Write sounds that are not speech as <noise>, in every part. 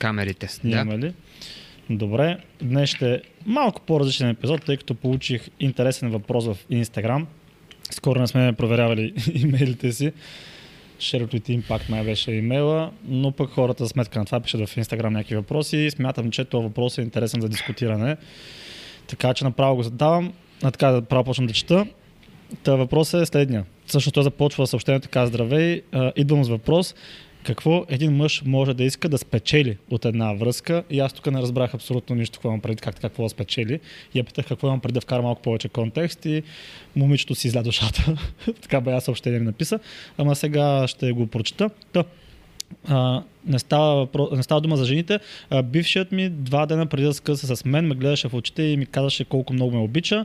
камерите. Снимаме Да. Добре, днес ще е малко по-различен епизод, тъй като получих интересен въпрос в Instagram. Скоро не сме проверявали <laughs> имейлите си. Sharetweet Impact май беше имейла, но пък хората за сметка на това пишат в Instagram някакви въпроси и смятам, че този въпрос е интересен за дискутиране. Така че направо го задавам. А така, направо почвам да чета. Та въпросът е следния. Всъщност той започва съобщението така здравей. Идвам с въпрос. Какво един мъж може да иска да спечели от една връзка? И аз тук не разбрах абсолютно нищо, какво имам преди, как какво спечели. И я питах какво имам преди да вкара малко повече контекст и момичето си изля душата. <laughs> така бе аз съобщение ми написа. Ама сега ще го прочета. Та, а, не, става, не става дума за жените. А, бившият ми два дена преди да скъса с мен ме гледаше в очите и ми казаше колко много ме обича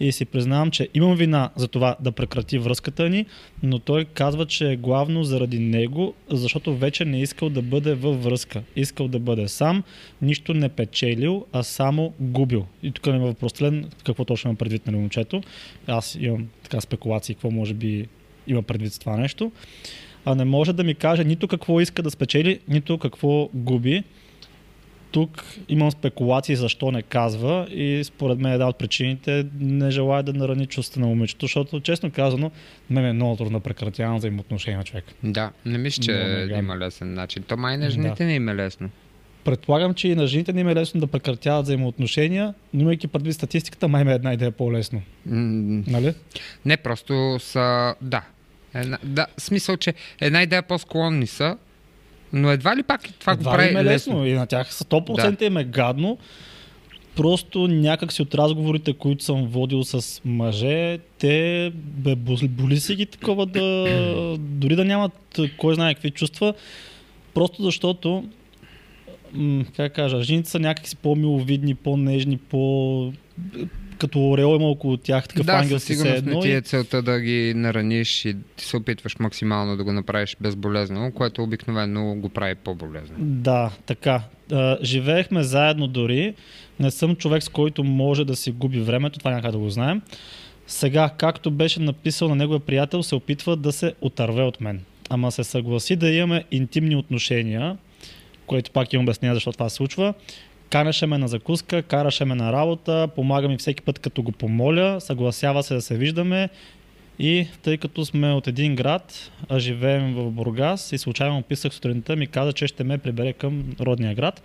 и си признавам, че имам вина за това да прекрати връзката ни, но той казва, че е главно заради него, защото вече не искал да бъде във връзка. Искал да бъде сам, нищо не печелил, а само губил. И тук не ме въпростлен какво точно има предвид на момчето. Аз имам така спекулации, какво може би има предвид с това нещо а не може да ми каже нито какво иска да спечели, нито какво губи. Тук имам спекулации защо не казва и според мен една от причините не желая да нарани чувства на момичето, защото честно казано, мен е много трудно да прекратявам взаимоотношения на човек. Да, не мисля, че гадно. има лесен начин. То май на жените Да. не им е лесно. Предполагам, че и на жените не им е лесно да прекратяват взаимоотношения, но имайки предвид статистиката, май ме една идея по-лесно. М, Нали? Не, просто са... Да. Една, да, смисъл, че една идея по-склонни са, но едва ли пак това Едва го прави им е лесно. лесно. И на тях 100% им е гадно. Просто някак си от разговорите, които съм водил с мъже, те бе, боли, си ги такова да... <clears throat> дори да нямат кой знае какви чувства, просто защото как да кажа, жените са някакси по-миловидни, по-нежни, по... като ореол има около тях, такъв да, ангел си се едно. ти е целта да ги нараниш и ти се опитваш максимално да го направиш безболезнено, което обикновено го прави по-болезнено. Да, така. Живеехме заедно дори. Не съм човек, с който може да си губи времето, това някак да го знаем. Сега, както беше написал на неговия приятел, се опитва да се отърве от мен. Ама се съгласи да имаме интимни отношения, което пак имам обяснение защо това се случва. Канеше ме на закуска, караше ме на работа, помага ми всеки път като го помоля, съгласява се да се виждаме и тъй като сме от един град, а живеем в Бургас и случайно описах сутринта, ми каза, че ще ме прибере към родния град.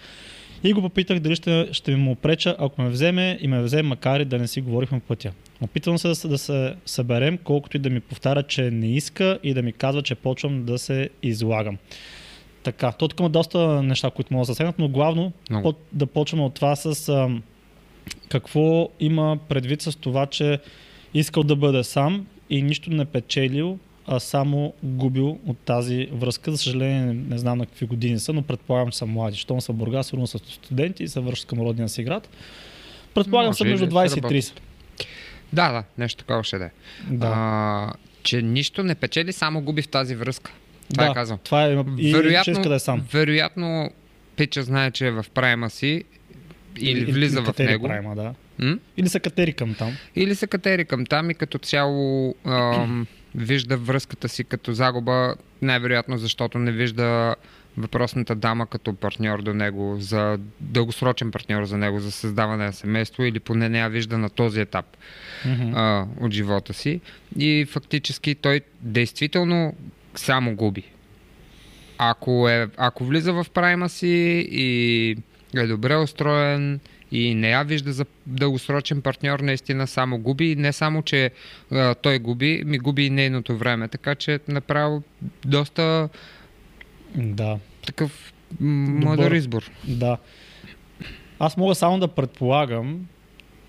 И го попитах дали ще, ще му преча, ако ме вземе и ме вземе, макар и да не си говорихме пътя. Опитвам се да, да се съберем, колкото и да ми повтаря, че не иска и да ми казва, че почвам да се излагам. Така, то тук има доста неща, които могат да засегнат, но главно Много. по- да почваме от това с ам, какво има предвид с това, че искал да бъде сам и нищо не печелил, а само губил от тази връзка. За съжаление, не, не знам на какви години са, но предполагам, че са млади. Щом са Бургас, сигурно са студенти и се връщат към родния си град. Предполагам, са между да 20 се и 30. Да, да, нещо такова ще да е. Да, А, че нищо не печели, само губи в тази връзка. Това да е казал. това е. И вероятно, иска да е сам. вероятно, Пича знае, че е в прайма си или, влиза в катери него. Прайма, да. М? Или са катери към там. Или се катери към там и като цяло ам, вижда връзката си като загуба, най-вероятно защото не вижда въпросната дама като партньор до него, за дългосрочен партньор за него, за създаване на семейство или поне не я вижда на този етап Мгм. а, от живота си. И фактически той действително само губи. Ако, е, ако влиза в прайма си и е добре устроен и не я вижда за дългосрочен партньор, наистина само губи. Не само, че а, той губи, ми губи и нейното време. Така че направо доста Да. такъв мъдър избор. Да. Аз мога само да предполагам,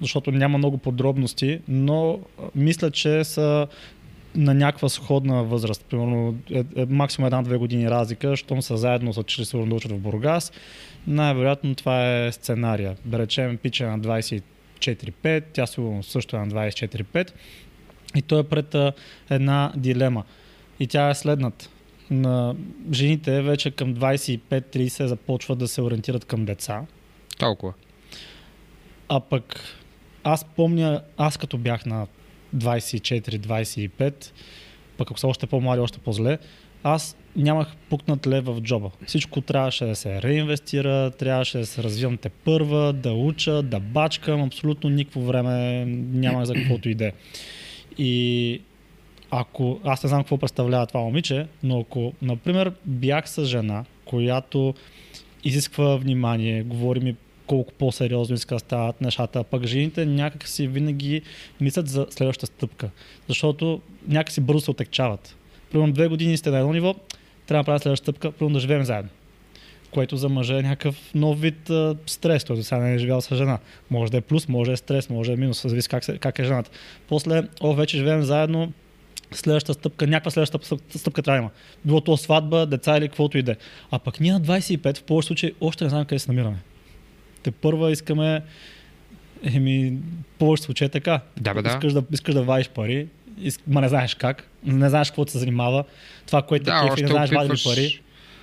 защото няма много подробности, но мисля, че са на някаква сходна възраст. Примерно е, е, максимум една-две години разлика, щом са заедно са чили сигурно да учат в Бургас. Най-вероятно това е сценария. Да речем, пича на 24-5, тя сигурно също е на 24-5 и той е пред една дилема. И тя е следната. На жените вече към 25-30 започват да се ориентират към деца. Толкова. А пък аз помня, аз като бях на 24-25, пък ако са още по-млади, още по-зле, аз нямах пукнат лев в джоба. Всичко трябваше да се реинвестира, трябваше да се развивам те първа, да уча, да бачкам, абсолютно никакво време нямах за каквото и да е. И ако, аз не знам какво представлява това момиче, но ако, например, бях с жена, която изисква внимание, говори ми колко по-сериозно иска да стават нещата, пък жените някак си винаги мислят за следващата стъпка, защото някак си бързо се отекчават. Примерно две години сте на едно ниво, трябва да правя следващата стъпка, примерно да живеем заедно. Което за мъжа е някакъв нов вид а, стрес, който сега не е живял с жена. Може да е плюс, може да е стрес, може да е минус, зависи как, се, как е жената. После, о, вече живеем заедно, следващата стъпка, някаква следваща стъпка трябва да има. Било то сватба, деца или каквото и да е. А пък ние на 25 в повече случаи още не знаем къде се намираме. Те първа искаме Еми, повече случаи е така. Да, бе, да. Искаш да, искаш да вадиш пари, иск... ма не знаеш как, не знаеш какво те се занимава, това, което Да, те кефи, не знаеш вади опитваш- пари.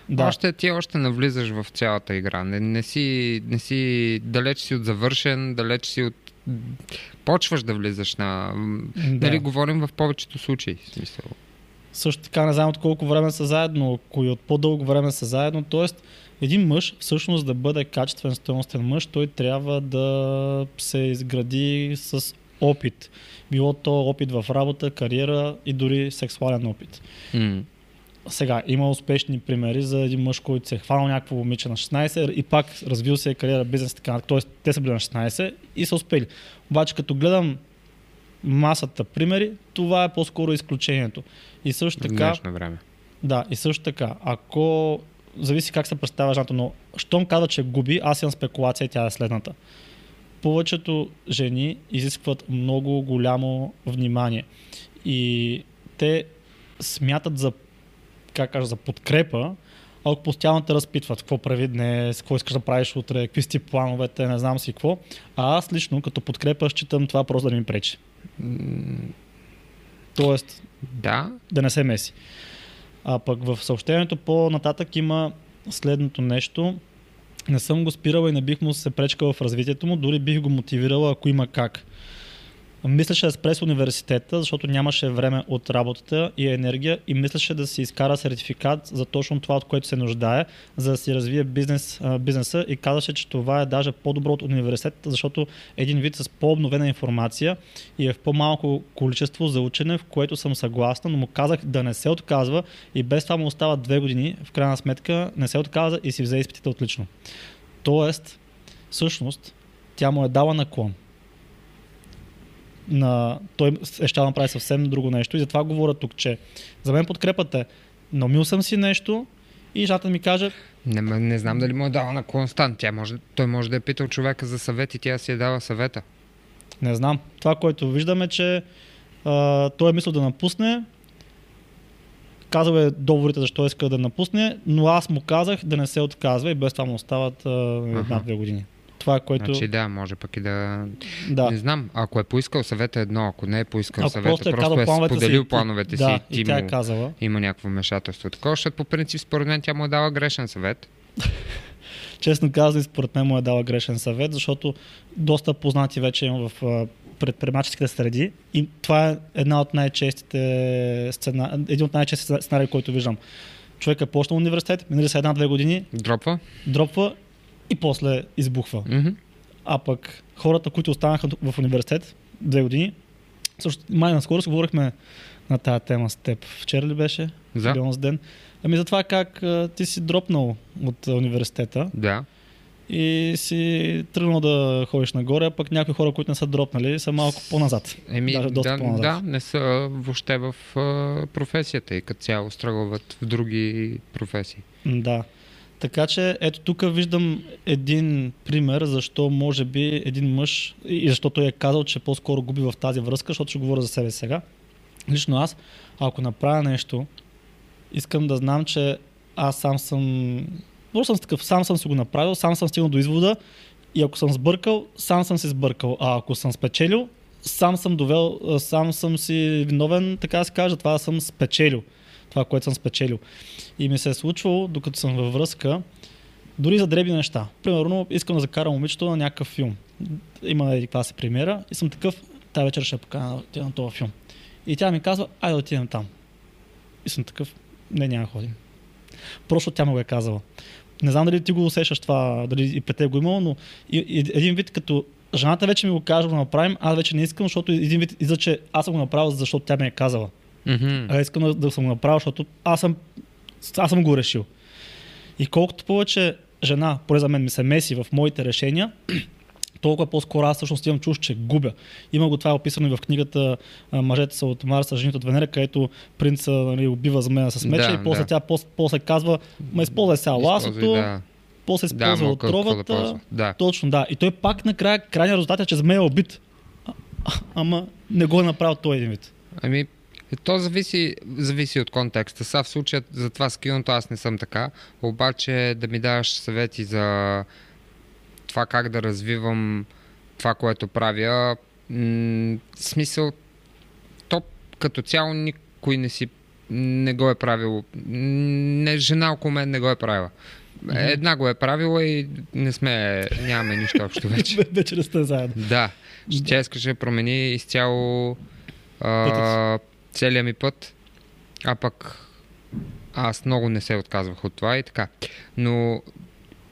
Да. Още ти още навлизаш в цялата игра. Не, не, си, не си, далеч си от завършен, далеч си от... Почваш да влизаш на... да. Дали говорим в повечето случаи, в смисъл. Също така не знам от колко време са заедно, кои от по-дълго време са заедно. Тоест, един мъж, всъщност да бъде качествен, стоеностен мъж, той трябва да се изгради с опит. Било то опит в работа, кариера и дори сексуален опит. М. Сега, има успешни примери за един мъж, който се е хванал някакво момиче на 16 и пак развил се е кариера, бизнес и така. Тоест, те са били на 16 и са успели. Обаче, като гледам масата примери, това е по-скоро изключението. И също така, време. да, и също така, ако зависи как се представя жената, но щом казва, че губи, аз имам спекулация и тя е следната. Повечето жени изискват много голямо внимание и те смятат за, как кажа, за подкрепа, ако постоянно те разпитват какво прави днес, какво искаш да правиш утре, какви си плановете, не знам си какво. А аз лично като подкрепа считам това просто да не ми пречи. Тоест, Да, да не се меси. А пък в съобщението по-нататък има следното нещо. Не съм го спирала и не бих му се пречкала в развитието му, дори бих го мотивирала, ако има как. Мислеше да спре с университета, защото нямаше време от работата и енергия и мислеше да си изкара сертификат за точно това, от което се нуждае, за да си развие бизнес, бизнеса и казаше, че това е даже по-добро от университета, защото един вид с по-обновена информация и е в по-малко количество за учене, в което съм съгласна, но му казах да не се отказва и без това му остават две години, в крайна сметка не се отказа и си взе изпитите отлично. Тоест, всъщност, тя му е дала наклон. На... Той ще направи съвсем друго нещо и затова говоря тук, че за мен подкрепата е намил съм си нещо и жената ми каже, не, не знам дали му е дала на констант. Тя може, той може да е питал човека за съвет и тя си е дала съвета. Не знам. Това, което виждаме, че а, той е мислил да напусне. Казал е договорите защо иска да напусне, но аз му казах да не се отказва и без това му остават една-две години. Това е което... Значи да, може пък и да... да. Не знам, ако е поискал съвета едно, ако не е поискал Ако съвета, просто е просто е си, споделил и- плановете да, си и ти и е му казала. има някакво вмешателство. Такова, защото по принцип според мен тя му е дала грешен съвет. <laughs> Честно казано, и според мен му е дала грешен съвет, защото доста познати вече има в предприемаческите среди и това е една от най-честите сцена... един от най-честите сценарии, който виждам. Човек е почнал университет, минали са една-две години, Дропва? дропва и после избухва. Мгм. А пък хората, които останаха в университет две години, също май наскоро си говорихме на тази тема с теб. Вчера ли беше? Или онзи ден? Ами за това как а, ти си дропнал от а, университета Да. и си тръгнал да ходиш нагоре, а пък някои хора, които не са дропнали, са малко по-назад. Еми, Даже доста да, по-назад. да, не са въобще в а, професията и като цяло стръгват в други професии. Да. Така че ето тук виждам един пример, защо може би един мъж и защо той е казал, че по-скоро губи в тази връзка, защото ще говоря за себе сега. Лично аз, ако направя нещо, искам да знам, че аз сам съм... Може съм такъв, сам съм си го направил, сам съм стигнал до извода и ако съм сбъркал, сам съм се сбъркал. А ако съм спечелил, сам съм довел, сам съм си виновен, така да се каже, това съм спечелил. Това, което съм спечелил. И ми се е случвало, докато съм във връзка, дори за дребни неща. Примерно, искам да закарам момичето на някакъв филм. Има еди каква си премиера и съм такъв, тази вечер ще покана да на този филм. И тя ми казва, айде да отидем там. И съм такъв, Не, няма ходим. Просто тя ме го е казала. Не знам дали ти го усещаш това, дали и пред го имало, но и, и, един вид като жената вече ми го каже да направим, аз вече не искам, защото един вид излиза, че аз съм го направил, защото тя ми е казала. Mm-hmm. А искам да, да съм направил, защото аз съм, аз съм го решил. И колкото повече жена, поне за мен, ми се меси в моите решения, <clears throat> толкова по-скоро аз всъщност имам чуш, че губя. Има го това описано и в книгата Мъжете са от Марса, жените от Венера, където принца нали, убива за мен с меча Да, и после да. тя после, после казва, ма използвай сега ласото, да. после Да, използва какво да отровата. ползва. Да. Точно, да. И той пак накрая, крайният резултат е, че змея е убит. А, ама не го е направил той един вид. Ами, то зависи, зависи от контекста. Сега в случая за това с киното аз не съм така, обаче да ми даваш съвети за това как да развивам това, което правя, м- смисъл, то като цяло никой не си не го е правил. Не, жена около мен не го е правила. Една го е правила и не сме, нямаме нищо общо <laughs> вече. Вече не сте заедно. Да, тя искаше да промени изцяло а, целият ми път, а пък аз много не се отказвах от това и така. Но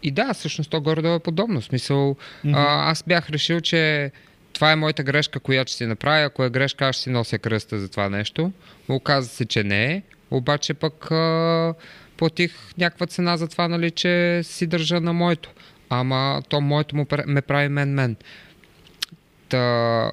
и да, всъщност то горе е подобно. В смисъл, Мгм. а, аз бях решил, че това е моята грешка, която ще си направя. Ако е грешка, аз ще си нося кръста за това нещо. Оказа се, че не е. Обаче пък а, платих някаква цена за това, нали, че си държа на моето. Ама то моето му, ме прави мен-мен. Та,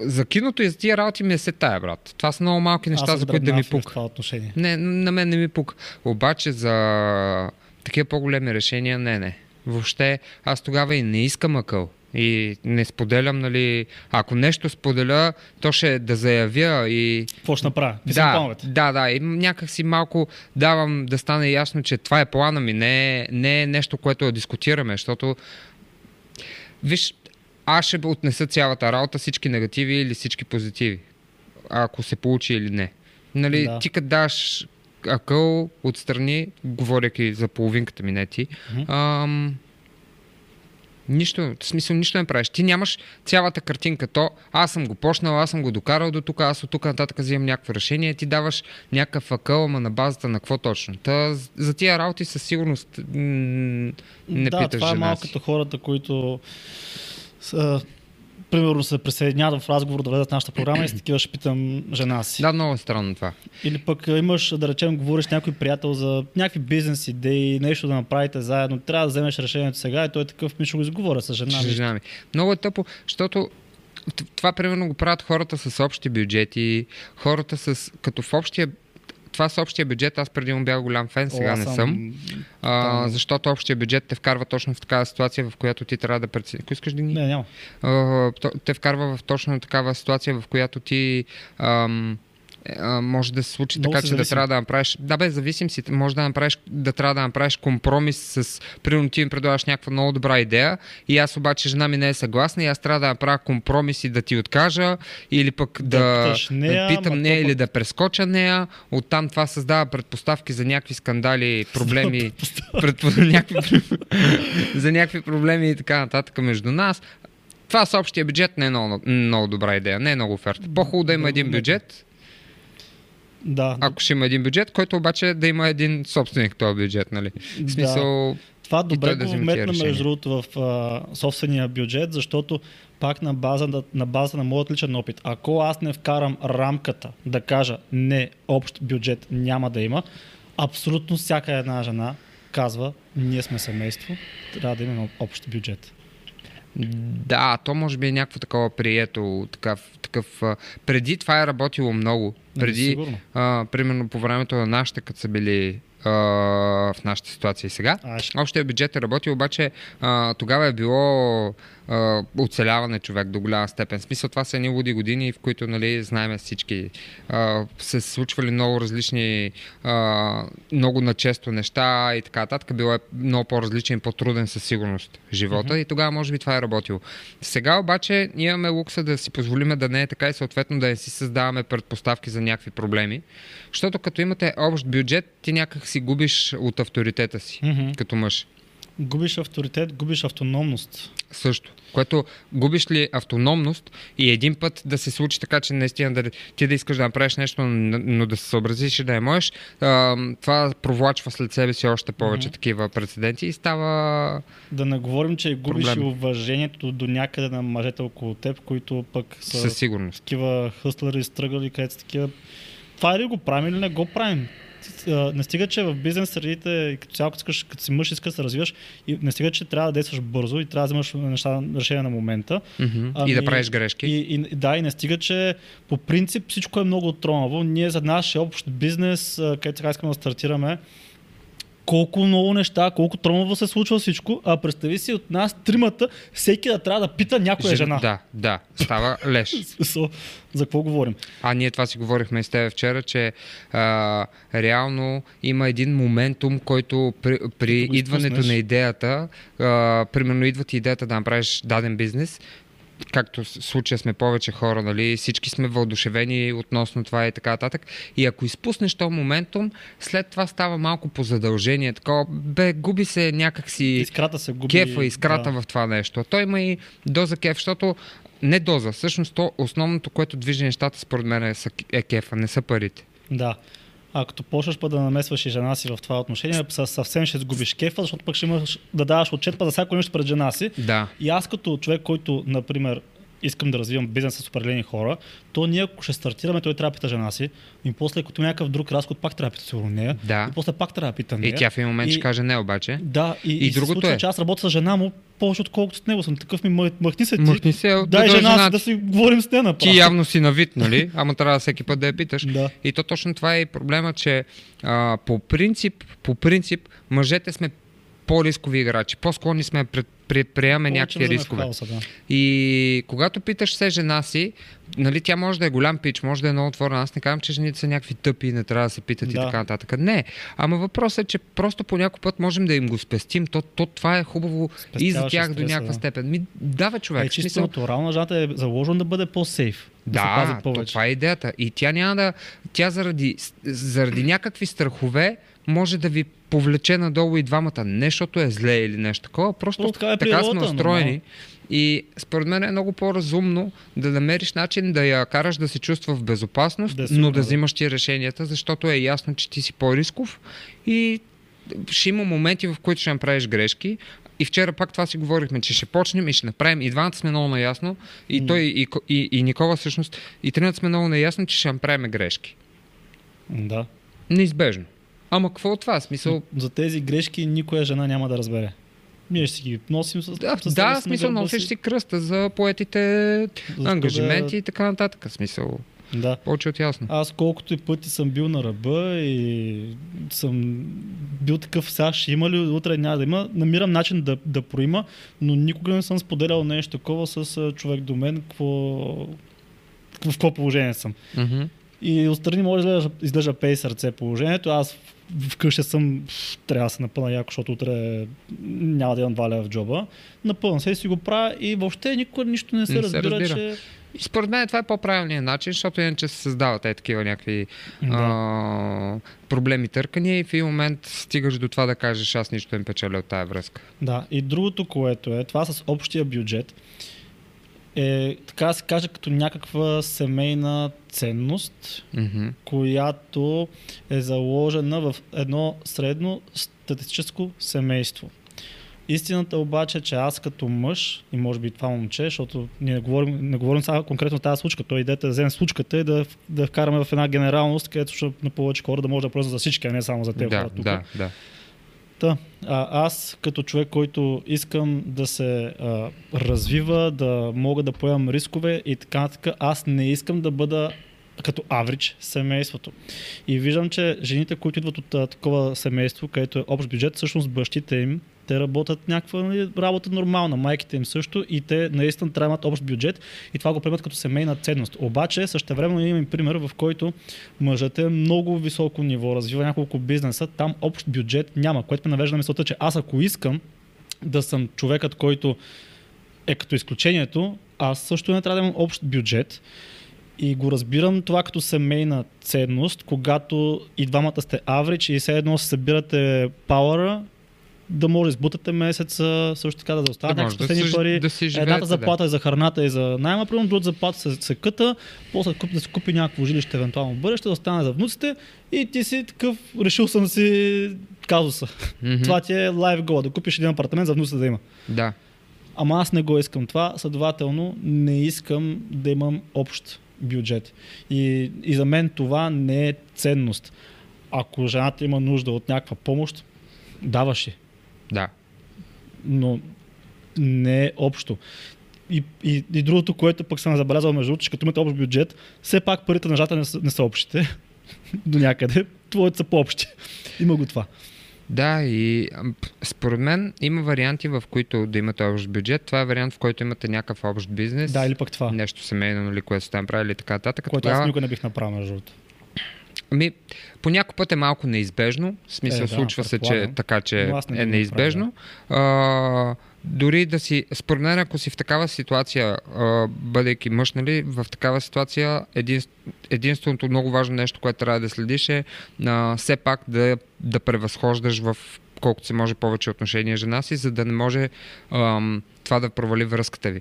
за киното и за тия работи ми е се тая, брат. Това са много малки неща, за които да ми пука. това отношение. Не, на мен не ми пука. Обаче за такива по-големи решения, не, не. Въобще, аз тогава и не искам акъл. И не споделям, нали, ако нещо споделя, то ще да заявя и Какво ще направя? Писам да, плановете. да, да. И някак си малко давам да стане ясно, че това е плана ми, не е, не е нещо, което да дискутираме, защото виж, аз ще отнеса цялата работа, всички негативи или всички позитиви, ако се получи или не. Нали, Да. ти като даш акъл отстрани, говоряки за половинката ми, не ти, Мгм. ам, Нищо, в смисъл нищо не правиш. Ти нямаш цялата картинка. То, аз съм го почнал, аз съм го докарал до тук, аз от тук нататък взимам някакво решение, ти даваш някакъв акъл, ама на базата на какво точно. Та, за тия работи със сигурност м- не да, питаш това е малко като хората, които са, примерно се присъединяват в разговор да влезат в нашата програма и с такива ще питам жена си. Да, много е странно това. Или пък имаш, да речем, говориш с някой приятел за някакви бизнес идеи, нещо да направите заедно, трябва да вземеш решението сега и той е такъв, ми ще го изговоря с жена. Ми. жена ми. Много е тъпо, защото това примерно го правят хората с общи бюджети, хората с... като в общия това с общия бюджет, аз преди му бях голям фен, сега О, не съм. А, тотално. защото общия бюджет те вкарва точно в такава ситуация, в която ти трябва да прецениш. Ако искаш да ни... Не, няма. А, те вкарва в точно такава ситуация, в която ти ам, а, може да се случи Много така, че да трябва да направиш. Да, бе, зависим си. Може да направиш, да трябва да направиш компромис с. Примерно ти ми предлагаш някаква много добра идея и аз обаче жена ми не е съгласна и аз трябва да направя компромис и да ти откажа или пък Да да, нея, питам нея или да прескоча нея. Оттам това създава предпоставки за някакви скандали, <laughs> проблеми, <laughs> някакви, <laughs> за някакви проблеми и така нататък между нас. Това с общия бюджет не е много, много добра идея, не е много оферта. По-хубаво да има един бюджет, Да, ако ще има един бюджет, който обаче да има един собственик този бюджет, нали? В смисъл, Това той добре да го вметна между другото в а, собствения бюджет, защото пак на база, на, на база на моят личен опит, ако аз не вкарам рамката да кажа не, общ бюджет няма да има, абсолютно всяка една жена казва, ние сме семейство, трябва да имаме общ бюджет. да, то може би е някакво такова прието, такъв, такъв преди това е работило много. Преди, а, примерно по времето на нашите, като са били а, в нашата ситуация и сега, А, ще- Общия бюджет е работил, обаче а, тогава е било а, оцеляване човек до голяма степен. В смисъл това са едни луди години, в които нали, знаем всички. А, се случвали много различни, а, много начесто неща и така нататък. Било е много по-различен по-труден със сигурност живота Мгм. и тогава може би това е работило. Сега обаче ние имаме лукса да си позволиме да не е така и съответно да не си създаваме предпоставки за някакви проблеми. Защото като имате общ бюджет, ти някак си губиш от авторитета си Мгм. като мъж. Губиш авторитет, губиш автономност. Също. Което губиш ли автономност и един път да се случи така, че наистина да, ти да искаш да направиш нещо, но, да се съобразиш и да не можеш, а, това провлачва след себе си още повече mm-hmm. такива прецеденти и става. Да не говорим, че губиш проблем. и уважението до някъде на мъжете около теб, които пък са Със сигурност. такива хъслери, стръгали, където са такива. Това или го правим или не го правим. Не стига, че в бизнес средите, като цяло, като, като си мъж, искаш да се развиваш, и не стига, че трябва да действаш бързо и трябва да вземаш неща, решение на момента. Mm-hmm. Ами, и да правиш грешки. И, и, да, и не стига, че по принцип всичко е много тромаво. Ние за нашия общ бизнес, където сега искаме да стартираме, колко много неща, колко тромаво се случва всичко, а представи си от нас тримата, всеки да трябва да пита някоя Жен- жена. Да, да. Става леш. <laughs> За какво говорим? А ние това си говорихме с теб вчера, че а, реално има един моментум, който при, при идването на идеята, а, примерно идва ти идеята да направиш даден бизнес, както в случая сме повече хора, нали, всички сме въодушевени относно това и така нататък. И ако изпуснеш този моментум, след това става малко по задължение. Такова, бе, губи се някакси Искрата се губи. кефа, искрата да. в това нещо. А той има и доза кеф, защото не доза. Всъщност то, основното, което движи нещата, според мен е, е кефа, не са парите. Да. А като почнеш път да намесваш и жена си в това отношение, съ- съвсем ще сгубиш кефа, защото пък ще имаш да даваш отчет па за всяко нещо пред жена си. Да. И аз като човек, който, например, искам да развивам бизнес с определени хора, то ние ако ще стартираме, той трябва да пита жена си. И после, като някакъв друг разход, пак трябва да пита сигурно нея. Да. И после пак трябва да пита нея. И тя в един момент И- ще каже не обаче. Да, и, И и, другото случва, е- че аз работя с жена му повече отколкото с него съм. Такъв ми мъ- мъхни се ти. Мъхни се, да Дай дойде жена, жена да си говорим с нея на Ти явно си на вид, нали? <laughs> Ама трябва всеки път да я питаш. Да. И то точно това е и проблема, че а, по принцип, по принцип, мъжете сме по-рискови играчи. По-склонни сме пред, предприемаме някакви рискове. Хаоса, да. И когато питаш се жена си, нали, тя може да е голям пич, може да е много отворена. Аз не казвам, че жените са някакви тъпи и не трябва да се питат и Да. така нататък. Не. Ама въпросът е, че просто по някой път можем да им го спестим. То, то това е хубаво и за Спестяваш тях и до стреса, някаква да. степен. Ми, дава човек. Е, чисто смисъл, натурално жената е заложено да бъде по-сейф. Да, се да, пази повече. това е идеята. И тя няма да. Тя заради, заради някакви страхове може да ви повлече надолу и двамата. Не защото е зле или нещо такова, просто, Просто така е така сме устроени. нормално. И според мен е много по-разумно да намериш начин да я караш да се чувства в безопасност, Да но да взимаш ти решенията, защото е ясно, че ти си по-рисков и ще има моменти, в които ще направиш грешки. И вчера пак това си говорихме, че ще почнем и ще направим. И двамата сме много наясно. И той, и, и, и Никола всъщност, и тренът сме много наясно, че ще направим грешки. Да. Неизбежно. Ама какво от това? Смисъл, За тези грешки никоя жена няма да разбере. Ние ще си ги носим с. да, с да смисъл, носиш си кръста за поетите да- ангажименти и така нататък. Смисъл, Да. повече от ясно. Аз колкото и пъти съм бил на ръба и съм бил такъв, сега ще има ли, утре няма да има, намирам начин да, да проима, но никога не съм споделял нещо такова с човек до мен, какво, в какво положение съм. Мгм. И отстрани може да изглежда, изглежда пей сърце положението. Аз вкъщи съм, трябва да се напълна яко, защото утре няма да имам два лева в джоба. Напълна се и си го правя и въобще никога нищо не се, Не се разбира, разбира. че... И според мен това е по-правилният начин, защото иначе се създават е такива някакви Да. а, проблеми, търкания и в един момент стигаш до това да кажеш аз нищо не печеля от тая връзка. Да, и другото, което е, това с общия бюджет, е, така да се каже, като някаква семейна ценност, Мгм. която е заложена в едно средно статистическо семейство. Истината обаче е, че аз като мъж, и може би това момче, защото ние не говорим, не говорим сега конкретно тази случка, той идеята да вземем случката и да, да вкараме в една генералност, където ще на повече хора да може да просто за всички, а не само за тези Да, хора тук. да, да. Та, а, аз като човек, който искам да се а, развива, да мога да поемам рискове и така нататък, аз не искам да бъда като аврич семейството. И виждам, че жените, които идват от такова семейство, където е общ бюджет, всъщност бащите им, те работят някаква нали, работа нормална, майките им също и те наистина трябва да имат общ бюджет и това го приемат като семейна ценност. Обаче същевременно имам пример, в който мъжът е много високо ниво, развива няколко бизнеса, там общ бюджет няма, което ме навежда на мисълта, че аз ако искам да съм човекът, който е като изключението, аз също не трябва да имам общ бюджет. И го разбирам това като семейна ценност, когато и двамата сте аврич и все едно се събирате пауъра да може да избутате месеца, също така да остават Да някакви да пари. да си живеете, Едната да. заплата е за храната и за найма, примерно другата заплата се, се къта, после куп, да си купи някакво жилище евентуално в бъдеще, да остане за внуците и ти си такъв, решил съм си казуса. Мгм. Това ти е лайф гол, да купиш един апартамент за внуците да има. Да. Ама аз не го искам това, следователно не искам да имам общ бюджет. И, и за мен това не е ценност. Ако жената има нужда от някаква помощ, даваш я. Да. Но не е общо. И, и, и другото, което пък съм забелязал между другото, че като имате общ бюджет, все пак парите на жената не, са- не са общите. <laughs> До някъде. Твоите са по-общи. Има го това. Да, и според мен има варианти, в които да имате общ бюджет. Това е вариант, в който имате някакъв общ бизнес. Да, или пък това. Нещо семейно, нали, което сте направили и така нататък. Което Тогава- аз никога не бих направил, между другото. Ами, по някой път е малко неизбежно. В смисъл, Е, е, да, да, случва се, че предполагам. така, че е би го неизбежно. А, дори да си, според мен, ако си в такава ситуация, а, бъдейки мъж, нали, в такава ситуация, един, единственото много важно нещо, което трябва да следиш е а, все пак да, да превъзхождаш в колкото се може повече отношения жена си, за да не може ам, това да провали връзката ви.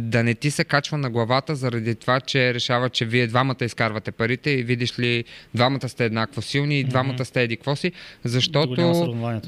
Да не ти се качва на главата заради това, че решава, че вие двамата изкарвате парите и видиш ли, двамата сте еднакво силни и двамата сте еди какво си, защото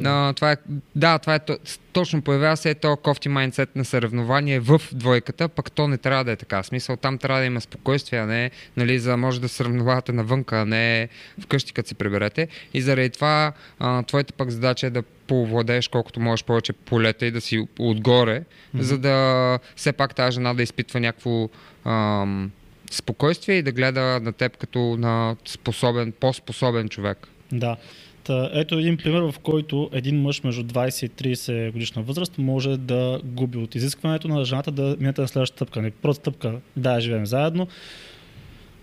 а, това е, да, това е то- точно появява се то кофти майндсет на съревнование в двойката, пък то не трябва да е така. Смисъл там трябва да има спокойствие, а не нали, за да може да се съревновавате навънка, а не вкъщи, като се приберете. И заради това а, твоята пък задача е да повладееш колкото можеш повече полета и да си отгоре, mm-hmm. за да все пак тази жена да изпитва някакво ам, спокойствие и да гледа на теб като на способен, по-способен човек. Да. Та, ето един пример, в който един мъж между 20 и 30 годишна възраст може да губи от изискването на жената да минете на следващата стъпка. Не първата стъпка, да, живеем заедно,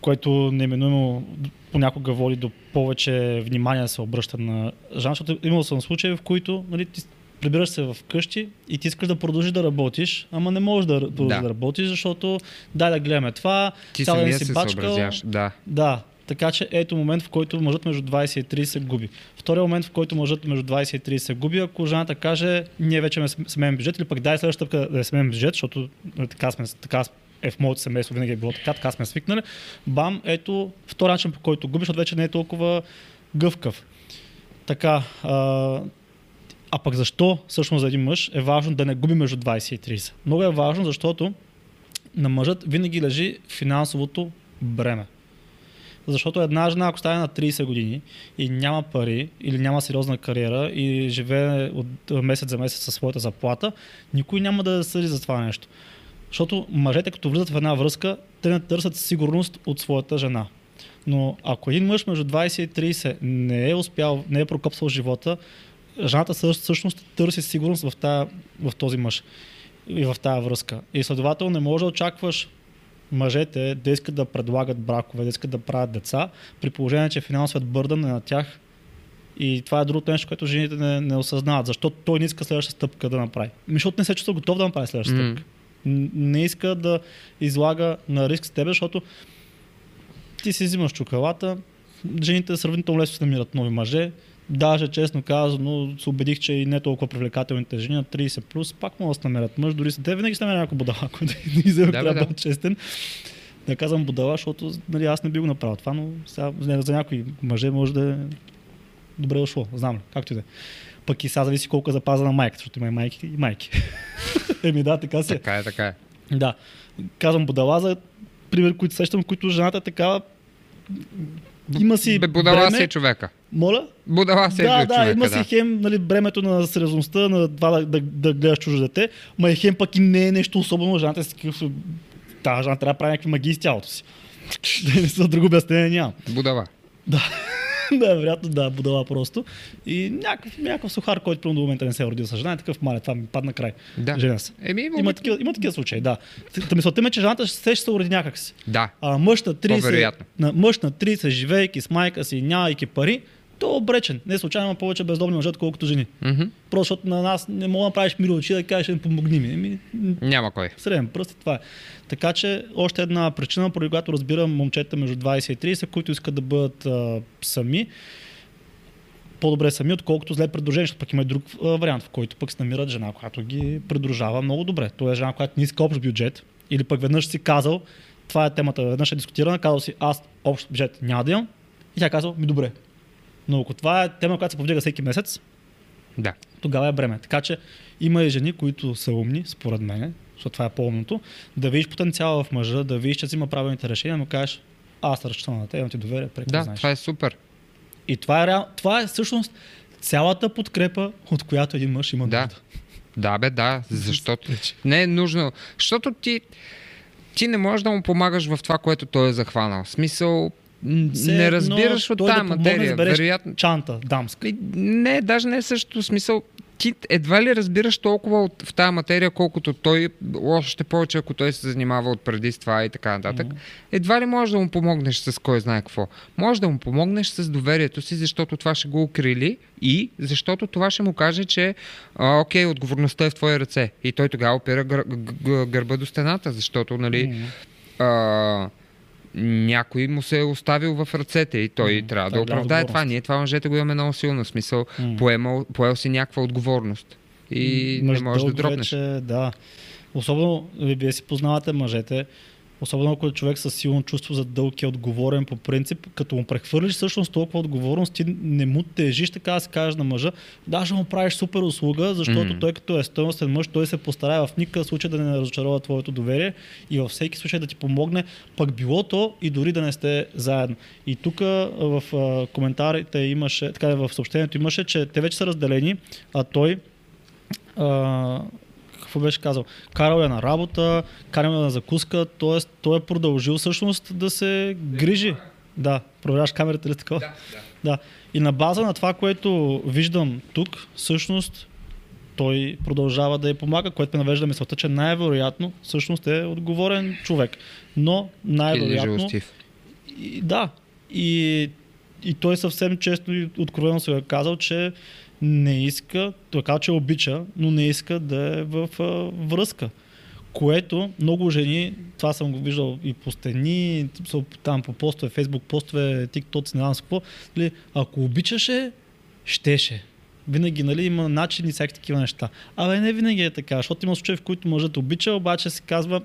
което неминуемо понякога води до повече внимание да се обръща на жена, защото имал съм случаи, в които нали, ти прибираш се в къщи и ти искаш да продължиш да работиш, ама не можеш да продължиш да, Да. работиш, защото дай да гледаме това, Ти цял ден си се бачкал. Да. да, така че ето момент, в който мъжът между 20 и 30 се губи. Втория момент, в който мъжът между 20 и 30 се губи, ако жената каже, ние вече имаме семейен бюджет, или пък дай следващата стъпка да семейен бюджет, защото нали, така, сме, така е в моето семейство, винаги е било така, така сме свикнали. Бам, ето втори начин, по който губиш, защото вече не е толкова гъвкав. Така, а, а пък защо всъщност за един мъж е важно да не губи между 20 и 30? Много е важно, защото на мъжът винаги лежи финансовото бреме. Защото една жена, ако стане на 30 години и няма пари или няма сериозна кариера и живее от месец за месец със своята заплата, никой няма да съди за това нещо. Защото мъжете, като влизат в една връзка, те не търсят сигурност от своята жена. Но ако един мъж между 20 и 30 не е успял, не е прокъпсал живота, жената всъщност търси сигурност в, тая, в този мъж и в тази връзка. И следователно не може да очакваш мъжете да искат да предлагат бракове, да искат да правят деца, при положение, че финансовият бърдън е на тях. И това е другото нещо, което жените не, не осъзнават. Защо той не иска следващата стъпка да направи? Защото не се чувства готов да направи следващата М. стъпка. Не иска да излага на риск с тебе, защото ти си взимаш чукалата, жените сравнително лесно се намират нови мъже. Даже, честно казано, се убедих, че и не толкова привлекателните жени на 30 плюс пак могат да се намерят мъж. Дори те винаги се намерят някой будала, ако да <laughs> не Да, да да. честен. Да казвам будала, защото нали, аз не би го направил това, но сега, за за някои мъже може да е добре дошло. Знам ли, както и да е. Пък и сега зависи колко е запазена майката, защото има и майки и майки. <laughs> <laughs> Еми да, така се. Така е, така е. Да. Казвам будала за пример, които сещам, които жената е такава има си Бе, будала бреме. си е човека. Моля? Будала си е да, да, човека, има да. си хем нали, бремето на сериозността, на това да, да, да гледаш чужо дете, ма и хем пък и не е нещо особено, жената е с такъв... Та жена трябва да прави някакви магии с тялото си. <laughs> Да не са друго обяснение нямам. Будала. да, <laughs> вероятно да, будала просто. И някакъв, някакъв сухар, който примерно до момента не се е родил с жена, е такъв мале, това ми падна край. Да. Жена се. Еми, Има има... такива, има такива случаи, да. Та мисълта ми че жената ще се уреди някак си. Да. А мъж на 30, По-вероятно. на, мъж на 30, живейки с майка си, нямайки пари, то е обречен. Не случайно има повече бездомни мъже, колкото жени. Мгм. Просто защото на нас не мога да правиш миро очи да кажеш, «Е, помогни ми. Еми, Няма кой. среден пръст и това е. Така че още една причина, поради която разбирам момчета между 20 и 30, които искат да бъдат а, сами. по-добре сами, отколкото зле предложение, защото пък има и друг а, вариант, в който пък се намират жена, която ги придружава много добре. Това е жена, която не иска общ бюджет, или пък веднъж си казал, това е темата, веднъж е дискутирана, казал си, аз общ бюджет няма да имам, и тя казва, ми добре. Но ако това е тема, която се повдига всеки месец, Да. тогава е бреме. Така че има и жени, които са умни, според мен, защото това е по-умното, да видиш потенциала в мъжа, да видиш, че взима правилните решения, но кажеш, аз разчитам на теб, имам ти доверие, преко Да, знаеш. това е супер. И това е, реал... това е всъщност цялата подкрепа, от която един мъж има Да. нужда. Да, бе, да, защото не е нужно. Защото ти, ти не можеш да му помагаш в това, което той е захванал. В смисъл, Все не разбираш от да тази да материя. избереш Вероятно, Чанта, дамска. Не, даже не е също смисъл. Ти едва ли разбираш толкова от, в тази материя, колкото той, още повече ако той се занимава от преди с това и така нататък. Едва ли можеш да му помогнеш с кой знае какво. Може да му помогнеш с доверието си, защото това ще го укрили и защото това ще му каже, че а, окей, отговорността е в твои ръце. И той тогава опира гър, г- г- гърба до стената, защото нали, Мгм. а, някой му се е оставил в ръцете и той Мгм. трябва да е оправдае това. Ние това мъжете го имаме много силно. Смисъл, М. поемал, поел си някаква отговорност. И не Мъж можеш да дропнеш. Вече, да. Особено, ви- вие си познавате мъжете, особено ако е човек с силно чувство за дълг е отговорен по принцип, като му прехвърлиш всъщност толкова отговорност, ти не му тежиш, така да се кажеш на мъжа, даже му правиш супер услуга, защото Мгм. той като е стойностен мъж, той се постарае в никакъв случай да не разочарова твоето доверие и във всеки случай да ти помогне, пък било то и дори да не сте заедно. И тук в коментарите имаше, така в съобщението имаше, че те вече са разделени, а той а, какво беше казал? Карал е на работа, карал е на закуска, т.е. той е продължил всъщност да се грижи. Да, проверяваш камерата ли такова? Да, Да. И на база на това, което виждам тук, всъщност той продължава да я помага, което ме навежда мисълта, че най-вероятно всъщност е отговорен човек. Но най-вероятно и, да. И, и той съвсем често и откровено се е казал, че не иска, казва, че обича, но не иска да е в а, връзка. Което много жени, това съм го виждал и по стени, там по постове, фейсбук постове, тикток, не знам с какво, нали, ако обичаше, щеше. Винаги нали, има начини и всякакви такива неща. Абе не винаги е така, защото има случаи, в които мъжът обича, обаче се казва,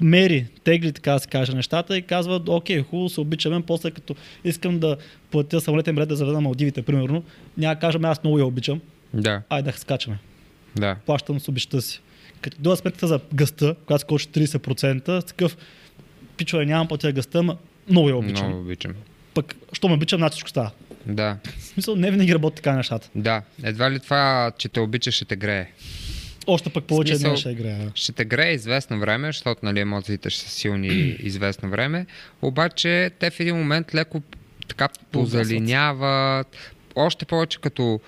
мери, тегли, така да се каже, нещата и казва, окей, хубаво се обичаме, после като искам да платя самолетен билет да заведа на Малдивите, примерно, няма да кажем, аз много я обичам, Да, айде да скачаме, да. плащам с обичта си. Като дойда сметката за гъста, когато скочи 30%, с такъв, пичове, нямам платя гъста, ама много я обичам. Много обичам. Пък, що ме обичам, значи всичко става. Да, В смисъл, не винаги работи така нещата. да. Едва ли това, че те обича, ще те грее. Още пък повече Смисъл- ще играе. да. Ще те грее известно време, защото нали, емоциите ще са силни известно време, обаче те в един момент леко така позалиняват, още повече като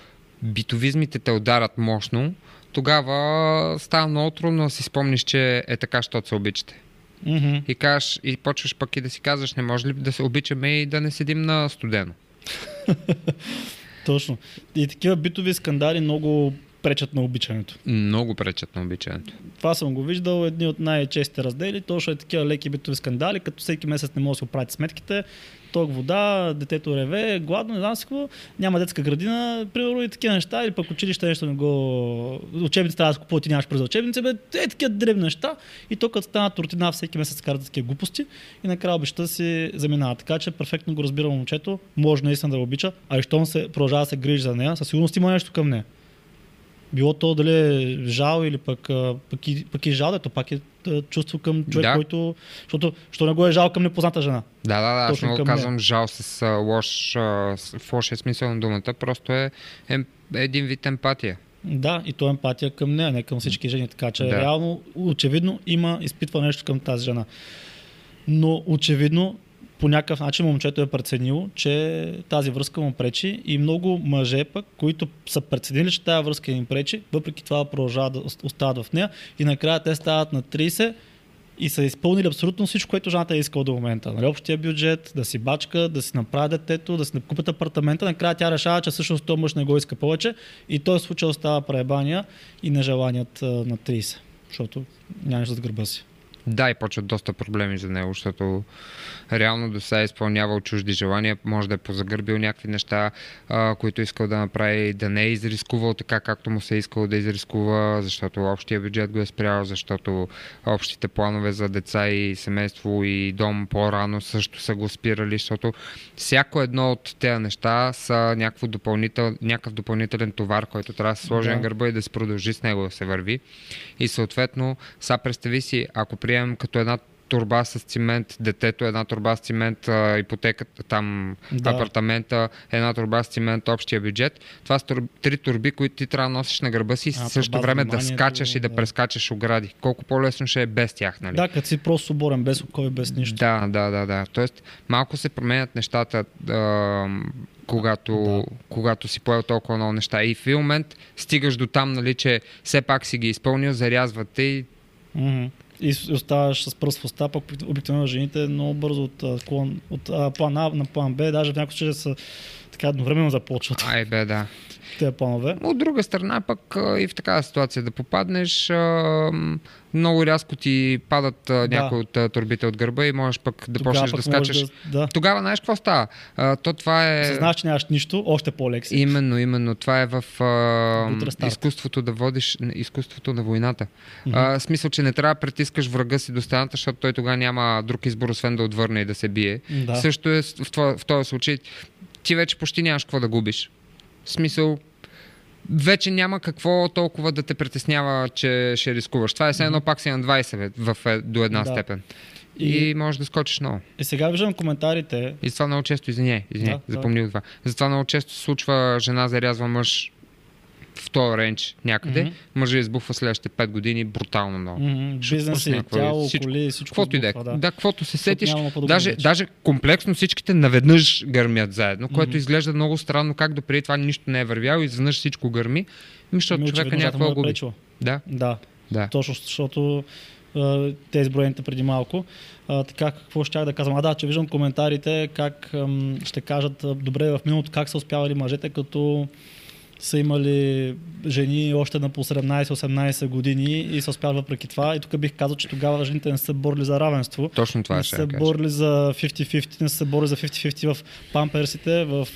битовизмите те ударат мощно, тогава става много трудно да си спомниш, че е така, защото се обичате. Мгм. И, кажеш, и почваш пък и да си казваш, не може ли да се обичаме и да не седим на студено. <laughs> Точно. И такива битови скандали много пречат на обичането. Много пречат на обичането. Това съм го виждал, едни от най-честите раздели, точно е такива леки битови скандали, като всеки месец не може да си оправите сметките, ток вода, детето реве, гладно, не знам какво, няма детска градина, примерно и такива неща, или пък училище нещо не го... Учебници трябва да купуват и нямаш през учебници, бе, е такива дребни неща. И то като станат рутина, всеки месец карат такива глупости и накрая обичта си заминава. Така че перфектно го разбира момчето, може наистина да я обича, а и щом се продължава да се грижи за нея, със сигурност има нещо към нея. Било то дали е жал или пък, пък, и, пък и жал, да, то пак е чувство към човек, Да. който... Защото, що не го е жал към непозната жена. Да, да, да, аз Точно не го към казвам жал с а, лош, а, в лошия смисъл на думата, просто е, е един вид емпатия. Да, и то е емпатия към нея, не към всички жени. Така че да. реално, очевидно, има изпитва нещо към тази жена. Но очевидно, по някакъв начин момчето е преценило, че тази връзка му пречи и много мъже пък, които са преценили, че тази връзка им пречи, въпреки това продължават да ост- остават в нея и накрая те стават на 30 и са изпълнили абсолютно всичко, което жената е искала до момента. Нали, общия бюджет, да си бачка, да си направи детето, да си купят апартамента. Накрая тя решава, че всъщност този мъж не го иска повече и той случай остава преебания и нежеланият на 30, защото няма нищо зад гърба си. Да, и почват доста проблеми за него, защото реално до сега е изпълнявал чужди желания, може да е позагърбил някакви неща, а, които е искал да направи, да не е изрискувал така, както му се е искал да изрискува, защото общия бюджет го е спрял, защото общите планове за деца и семейство и дом по-рано също са го спирали, защото всяко едно от тези неща са някакво допълнител, някакъв допълнителен товар, който трябва да се сложи Да. на гърба и да се продължи с него да се върви. И съответно, сега представи си, ако приемем като една турба с цимент, детето една турба с цимент, а, ипотеката, там Да. апартамента, една турба с цимент, общия бюджет. Това са тур... три турби, които ти трябва да носиш на гърба си и за време да скачаш и да да. прескачаш огради. Колко по-лесно ще е без тях, нали? Да, като си просто свободен, без окови, без нищо. Да, да, да, да. Тоест, малко се променят нещата, а, когато, Да. когато си поел толкова много неща. И в един момент стигаш до там, нали, че все пак си ги изпълнил, зарязват те и Мгм. И оставаш с пръст в уста, пък обикновено жените много бързо от, клон, от а, план А на план Б, даже в някои случаи са така едновременно започват ай бе, да. тези планове. От друга страна, пък и в такава ситуация да попаднеш, много рязко ти падат а, някои от турбите от гърба и можеш пък да Тогава почнеш да пък можеш скачаш. Да, да. Тогава знаеш какво става? То това е... Съзнаваш, че нямаш нищо, още по-лек си. Именно, именно. Това е в а, изкуството да водиш, изкуството на войната. А, смисъл, че не трябва да притискаш врага си до стената, защото той тогава няма друг избор, освен да отвърне и да се бие. Да. Също е с- в, това, в този случай. Ти вече почти нямаш какво да губиш. В смисъл, вече няма какво толкова да те притеснява, че ще рискуваш. Това е все едно пак си на 20 бе, в, е- до една Да. степен. И... И- можеш да скочиш много. И сега виждам коментарите. И това много често, извиняй, извиняй, Да, да, да. запомни го това. Затова много често се случва жена зарязва мъж в този ренч някъде, mm-hmm. мъжът избухва следващите 5 години брутално много. Ще Бизнес и тяло, всичко. коли, всичко. Каквото и да е. избухва, Да, да каквото се сетиш. Даже, вече. даже комплексно всичките наведнъж гърмят заедно, което Мгм. изглежда много странно, как допреди това нищо не е вървяло и изведнъж всичко гърми. Ами, защото Ами, човека някакво му е губи. Да, Да, да. точно защото те изброените преди малко. А, така, какво ще да казвам? А да, че виждам коментарите как ам, ще кажат добре в миналото как са успявали мъжете, като са имали жени още на по 17-18 години и са успяли въпреки това. И тук бих казал, че тогава жените не са борили за равенство. Точно това не ще са кажа. борили за 50-50, не са борили за 50-50 в памперсите, в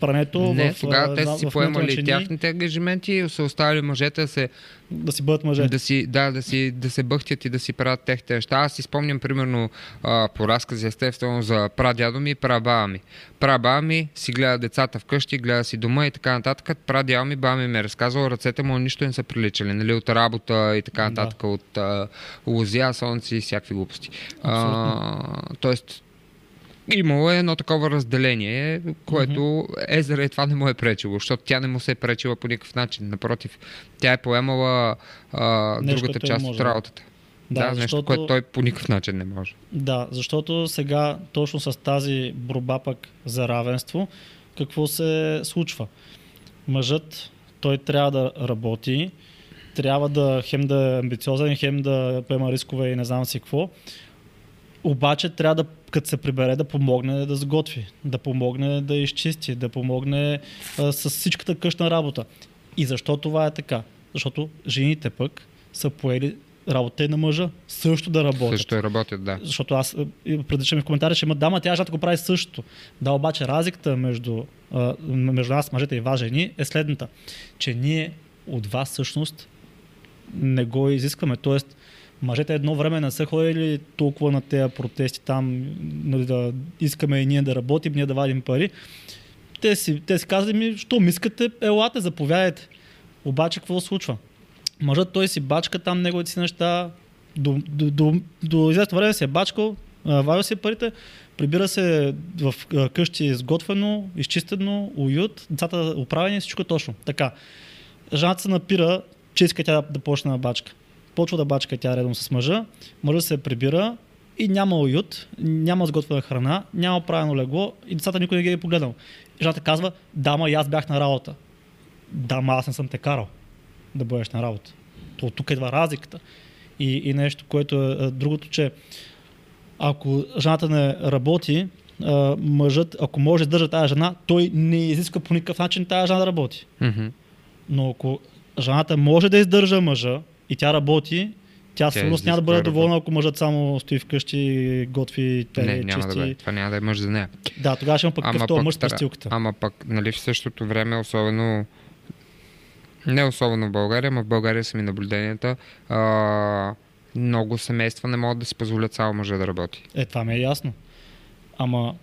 прането, Не, в, тогава а, те са си в поемали тяхните ангажименти и са оставили мъжете да се да си бъдат мъже. Да, си, да, да, си, да се бъхтят и да си правят техните неща. Аз си спомням, примерно, а, по разкази, естествено, за прадядо ми и прабаба ми. Прабаба ми си гледа децата вкъщи, гледа си дома и така нататък. Прадядо ми, баба ми ми е разказал, ръцете му нищо не са приличали, нали, от работа и така Да. нататък, от а, лузя, слънце и всякакви глупости. А, тоест, Имало е едно такова разделение, което е заради това не му е пречило, защото тя не му се е пречила по никакъв начин. Напротив, тя е поемала а, Нещо, другата част от работата. Да, Да, нещо, защото- което той по никакъв начин не може. Да, защото сега точно с тази борба пък за равенство, какво се случва? Мъжът, той трябва да работи, трябва да хем да е амбициозен, хем да поема рискове и не знам си какво. Обаче трябва да, като се прибере, да помогне да сготви, да помогне да изчисти, да помогне а, с всичката къщна работа. И защо това е така? Защото жените пък са поели работа и на мъжа също да работят. Също и работят, да. Защото аз е, предишам в коментари, ще има дама, тя жената го прави същото. Да, обаче разликата между, а, между нас, мъжете и вас, жени, е следната. Че ние от вас всъщност не го изискваме. Тоест, мъжете едно време не са ходили толкова на тези протести там, нали, да искаме и ние да работим, ние да вадим пари. Те си, те си казали ми, що ми искате, елате, заповядайте. Обаче какво случва? Мъжът той си бачка там неговите си неща, до, до, до, до известно време се е бачкал, вадил си парите, прибира се в къщи изготвено, изчистено, уют, децата оправени, всичко е точно. Така. Жената се напира, че иска тя да почне на бачка. Почва да бачка тя редом с мъжа, мъжът се прибира и няма уют, няма сготвена храна, няма правилно легло и децата никой не ги е погледнал. Жената казва, дама, и аз бях на работа. Дама, аз не съм те карал да бъдеш на работа. То тук идва разликата. И, и нещо, което е, е другото, че ако жената не работи, мъжът, ако може да държа тази жена, той не изисква по никакъв начин тази жена да работи. Мгм. Но ако жената може да издържа мъжа и тя работи Тя Тя сигурно няма да бъде доволна, ако мъжът само стои вкъщи, готви, Не, пели, няма чисти. да бъде. Това няма да е мъж за нея. Да, тогава ще има пък какъв този мъж с престилката. Ама пък, нали в същото време, особено не особено в България, но в България са ми наблюденията. А, много семейства не могат да си позволят само мъжа да работи. Е, това ми е ясно. Ама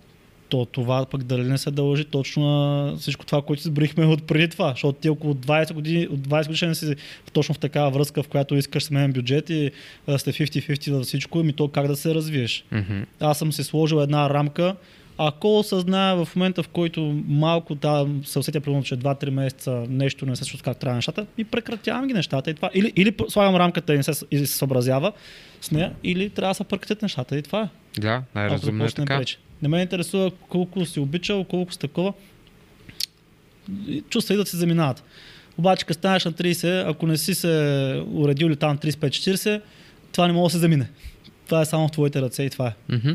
то това пък дали не се дължи точно на всичко това, което избрихме от преди това. Защото ти около 20 години, от 20 годишен си точно в такава връзка, в която искаш семейен бюджет и а, сте 50-50 във всичко, ми то как да се развиеш. Мгм. Аз съм си сложил една рамка. Ако осъзная в момента, в който малко да, се усетя, примерно, че 2-3 месеца нещо не се случва как трябва нещата, и прекратявам ги нещата. И това. Или, или слагам рамката и не се, и се съобразява с нея, или трябва да се прекратят нещата. И това е. Да, най-разумно е така. пречи. Не ме интересува колко си обичал, колко си такова. Чувства и да се заминават. Обаче, като станеш на 30, ако не си се уредил ли там 35-40, това не може да се замине. Това е само в твоите ръце и това е. Мгм.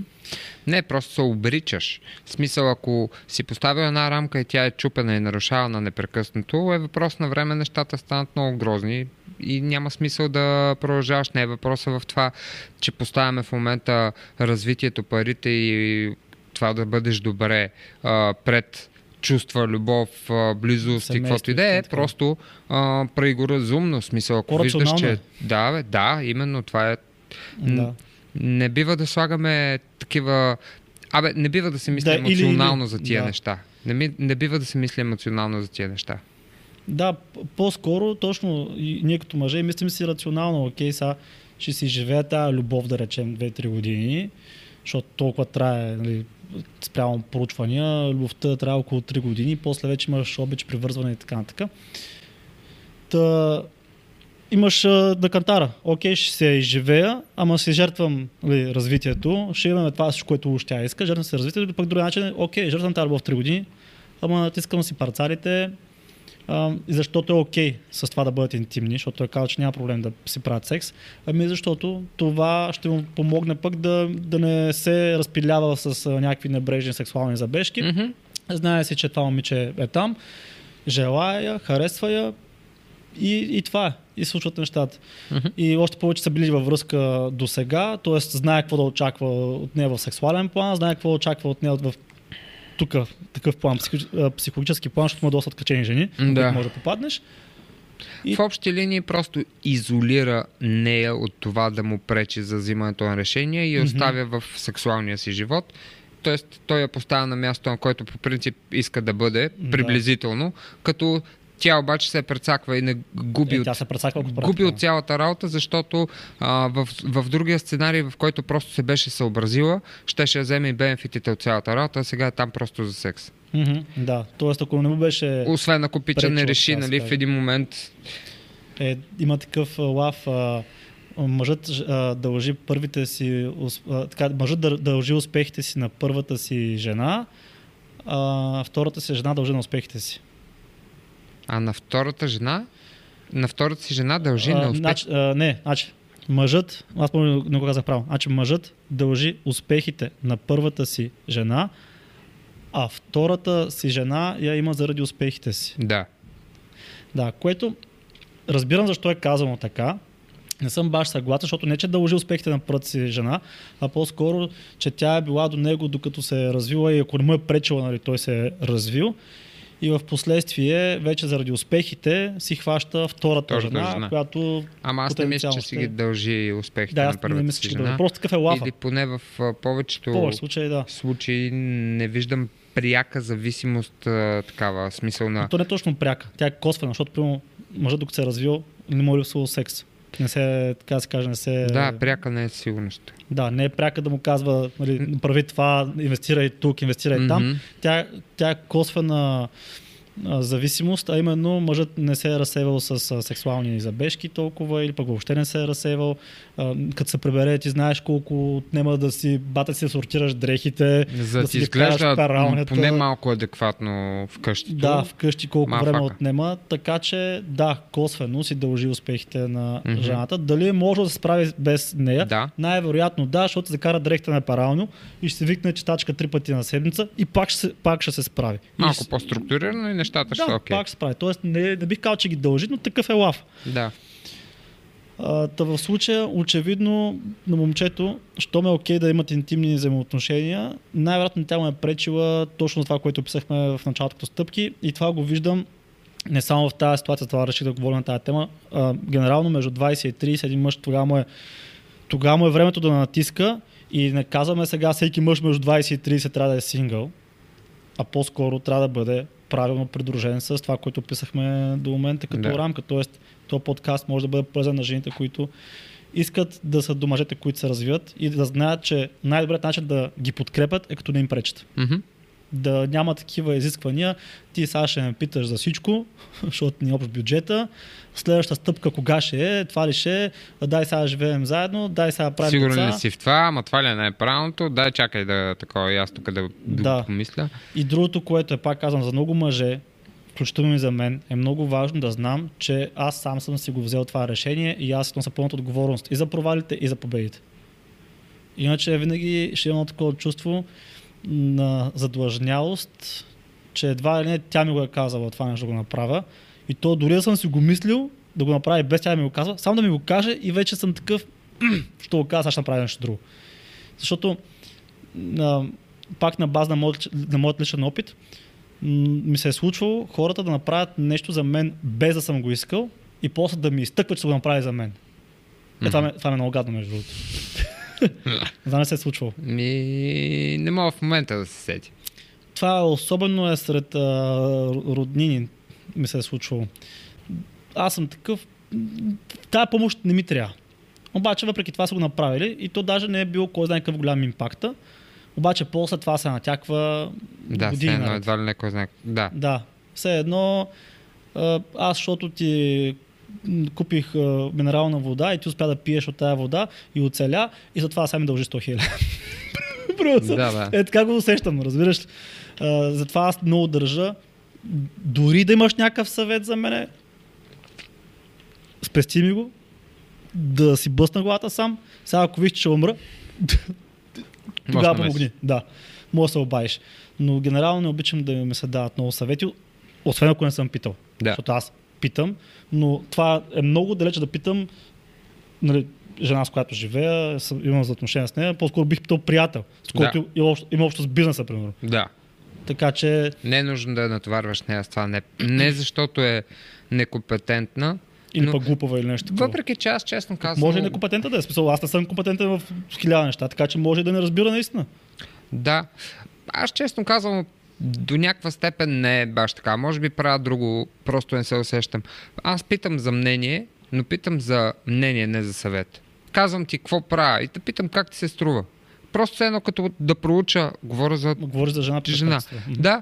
Не, просто се обричаш. В смисъл, ако си поставил една рамка и тя е чупена и нарушавана непрекъснато, е въпрос на време нещата станат много грозни и няма смисъл да продължаваш. Не е въпроса в това, че поставяме в момента развитието, парите и това да бъдеш добре а, пред чувства, любов, близост и каквото и да е, просто а, разумно. Смисъл, ако виждаш, че... е. Да, бе, да, именно това е Да. не бива да слагаме такива... Абе, не бива да се мисли Да, или- емоционално или- за тия да. неща. Не, ми, не бива да се мисли емоционално за тия неща. Да, по-скоро точно ние като мъже мислим си рационално, окей, сега ще си живее тази любов, да речем, 2-3 години, защото толкова трае, нали, спрямо проучвания, любовта трябва около 3 години, после вече имаш обич, привързване и така нататък. Та, имаш на кантара. Окей, ще се изживея, ама си жертвам нали, развитието, ще имаме това, всичко, което тя иска, жертвам се развитието, или пък друг начин, окей, жертвам тази любов 3 години, ама натискам си парцалите, а, защото е окей с това да бъдат интимни, защото той казва, че няма проблем да си правят секс, ами защото това ще му помогне пък да, да не се разпилява с а, някакви небрежни сексуални забежки. Мгм. Знае си, че това момиче е там, желая я, харесва я и, и това е. И случват нещата. Мгм. И още повече са били във връзка до сега, т.е. знае какво да очаква от нея в сексуален план, знае какво да очаква от нея в тук, такъв план, психологически план, защото има доста откачени жени, Да. да. може да попаднеш. И- В общи линии просто изолира нея от това да му пречи за взимането на решение и оставя в сексуалния си живот. Тоест, той я поставя на място, на което по принцип иска да бъде, Да. приблизително, като тя обаче се прецаква и не губи Е, от се прецаква, губи от цялата работа, защото а, в, в другия сценарий, в който просто се беше съобразила, щеше да вземе и бенефитите от цялата работа, а сега е там просто за секс. Мгм, да, т.е. ако не му беше Освен ако пича не реши, нали, в един момент е, има такъв лав, а, мъжът а, дължи първите си, а, така, мъжът дължи успехите си на първата си жена, а втората си жена дължи на успехите си. А на втората жена, на втората си жена дължи на А, успех. значи, а, не, значи, мъжът, аз помня, не го казах право, значи мъжът дължи успехите на първата си жена, а втората си жена я има заради успехите си. Да. Да, което разбирам защо е казано така. Не съм баш съгласен, защото не че дължи успехите на първата си жена, а по-скоро, че тя е била до него докато се е развила и ако не му е пречила, нали, той се е развил. И в последствие, вече заради успехите, си хваща втората, Втората жена, жена. която... Ама аз не мисля, че Потенциално си ще- ги дължи успехите Да, на аз не първата мисля, си жена. Просто такъв е лафа. Или поне в повечето повече случаи, да. случаи не виждам пряка зависимост, а, такава, смисъл на... Но то не е точно пряка. Тя е косвена, защото примерно мъжът докато се е развил, не му е липсвало секс. Не се, така се каже, не се... Да, пряка не е сигурност. Да, не е пряка да му казва, нали, прави това, инвестирай тук, инвестирай там. Мгм. Тя, тя е косвена зависимост, а именно мъжът не се е разсейвал с сексуални забежки толкова или пък въобще не се е разсейвал. Като се прибере, ти знаеш колко отнема да си бата си сортираш дрехите, За да си изглежда пералнята. поне малко адекватно вкъщи. Да, вкъщи колко Мафака. време отнема, така че да, косвено си дължи успехите на Мгм. жената. Дали може да се справи без нея? Да. Най-вероятно да, защото закара дрехта на парално и ще се викне читачка три пъти на седмица и пак ще, се- пак ще се справи. И Малко с- по-структурирано и нещата Да, окей. пак се справи. Тоест не, не бих казал, че ги дължи, но такъв е лав. Да. А, та в случая, очевидно, на момчето, що ме е окей да имат интимни взаимоотношения, най-вероятно тя му е пречила точно това, което описахме в началото като стъпки и това го виждам не само в тази ситуация, това реших да говоря на тази тема. А, генерално между 20 и 30 един мъж тогава му е, тогава му е времето да натиска и не казваме сега всеки мъж между 20 и 30 трябва да е сингъл, а по-скоро трябва да бъде правилно придружен с това, което описахме до момента като Да. рамка. Тоест, този подкаст може да бъде полезен на жените, които искат да са до мъжете, които се развиват и да знаят, че най-добрият начин да ги подкрепят е като да им пречат. Мгм. Да няма такива изисквания. Ти сега ще ме питаш за всичко, <laughs> защото ни е общ бюджета. Следващата стъпка кога ще е, това ли ще е, дай сега живеем заедно, дай сега правим Сигурен деца. ли си в това, ама това ли е най-правилното? Дай чакай да такова и аз тук да, да. Помисля. И другото, което е пак казвам за много мъже, включително и за мен, е много важно да знам, че аз сам съм си го взел това решение и аз нося пълната отговорност и за провалите, и за победите. Иначе винаги ще имам такова чувство на задлъжнялост, че едва ли не тя ми го е казала това нещо да го направя. И то дори да съм си го мислил да го направя без тя да ми го казва, само да ми го каже и вече съм такъв, <clears throat> що го казва, аз ще направя нещо друго. Защото а, пак на база на моят, на моят личен опит, ми се е случвало хората да направят нещо за мен без да съм го искал и после да ми изтъкват, че са го направили за мен. Е, това, ме, това ме е много гадно, между другото. <laughs> Не знам, не се е случвало. Ми, не мога в момента да се сети. Това особено е сред а, роднини ми се е случвало. Аз съм такъв, тая помощ не ми трябва. Обаче въпреки това са го направили и то даже не е било кой знае какъв голям импакта. Обаче после това се натяква Да, години едно наред. едва ли някой знае. Да. Да, все едно аз, защото ти купих а, минерална вода и ти успя да пиеш от тази вода и оцеля и затова сега ми дължи 100 хиляди. <laughs> Просто. Да. Е, така го усещам, разбираш. А, затова аз много държа. Дори да имаш някакъв съвет за мене, спести ми го, да си бъсна главата сам. Сега ако виж, че ще умра, <laughs> тогава помогни. Да, може да се обадиш. Но генерално не обичам да ми се дават много съвети, освен ако не съм питал. Да. Защото аз питам, но това е много далече да питам нали, жена, с която живея, имам за отношение с нея, по-скоро бих питал приятел, с който има, общо, има общо с бизнеса, примерно. Да. Така че Не е нужно да я натоварваш нея с това. Не, не защото е некомпетентна. или но пък глупава или нещо такова. Въпреки че аз честно казвам. Може и некомпетентна да е. Смисъл, аз не съм компетентен в хиляда неща, така че може и да не разбира наистина. Да. Аз честно казвам, до някаква степен не е баш така. Може би правя друго, просто не се усещам. Аз питам за мнение, но питам за мнение, не за съвет. Казвам ти какво правя и те питам как ти се струва. Просто едно като да проуча, говоря за Говориш за жена. жена. Да,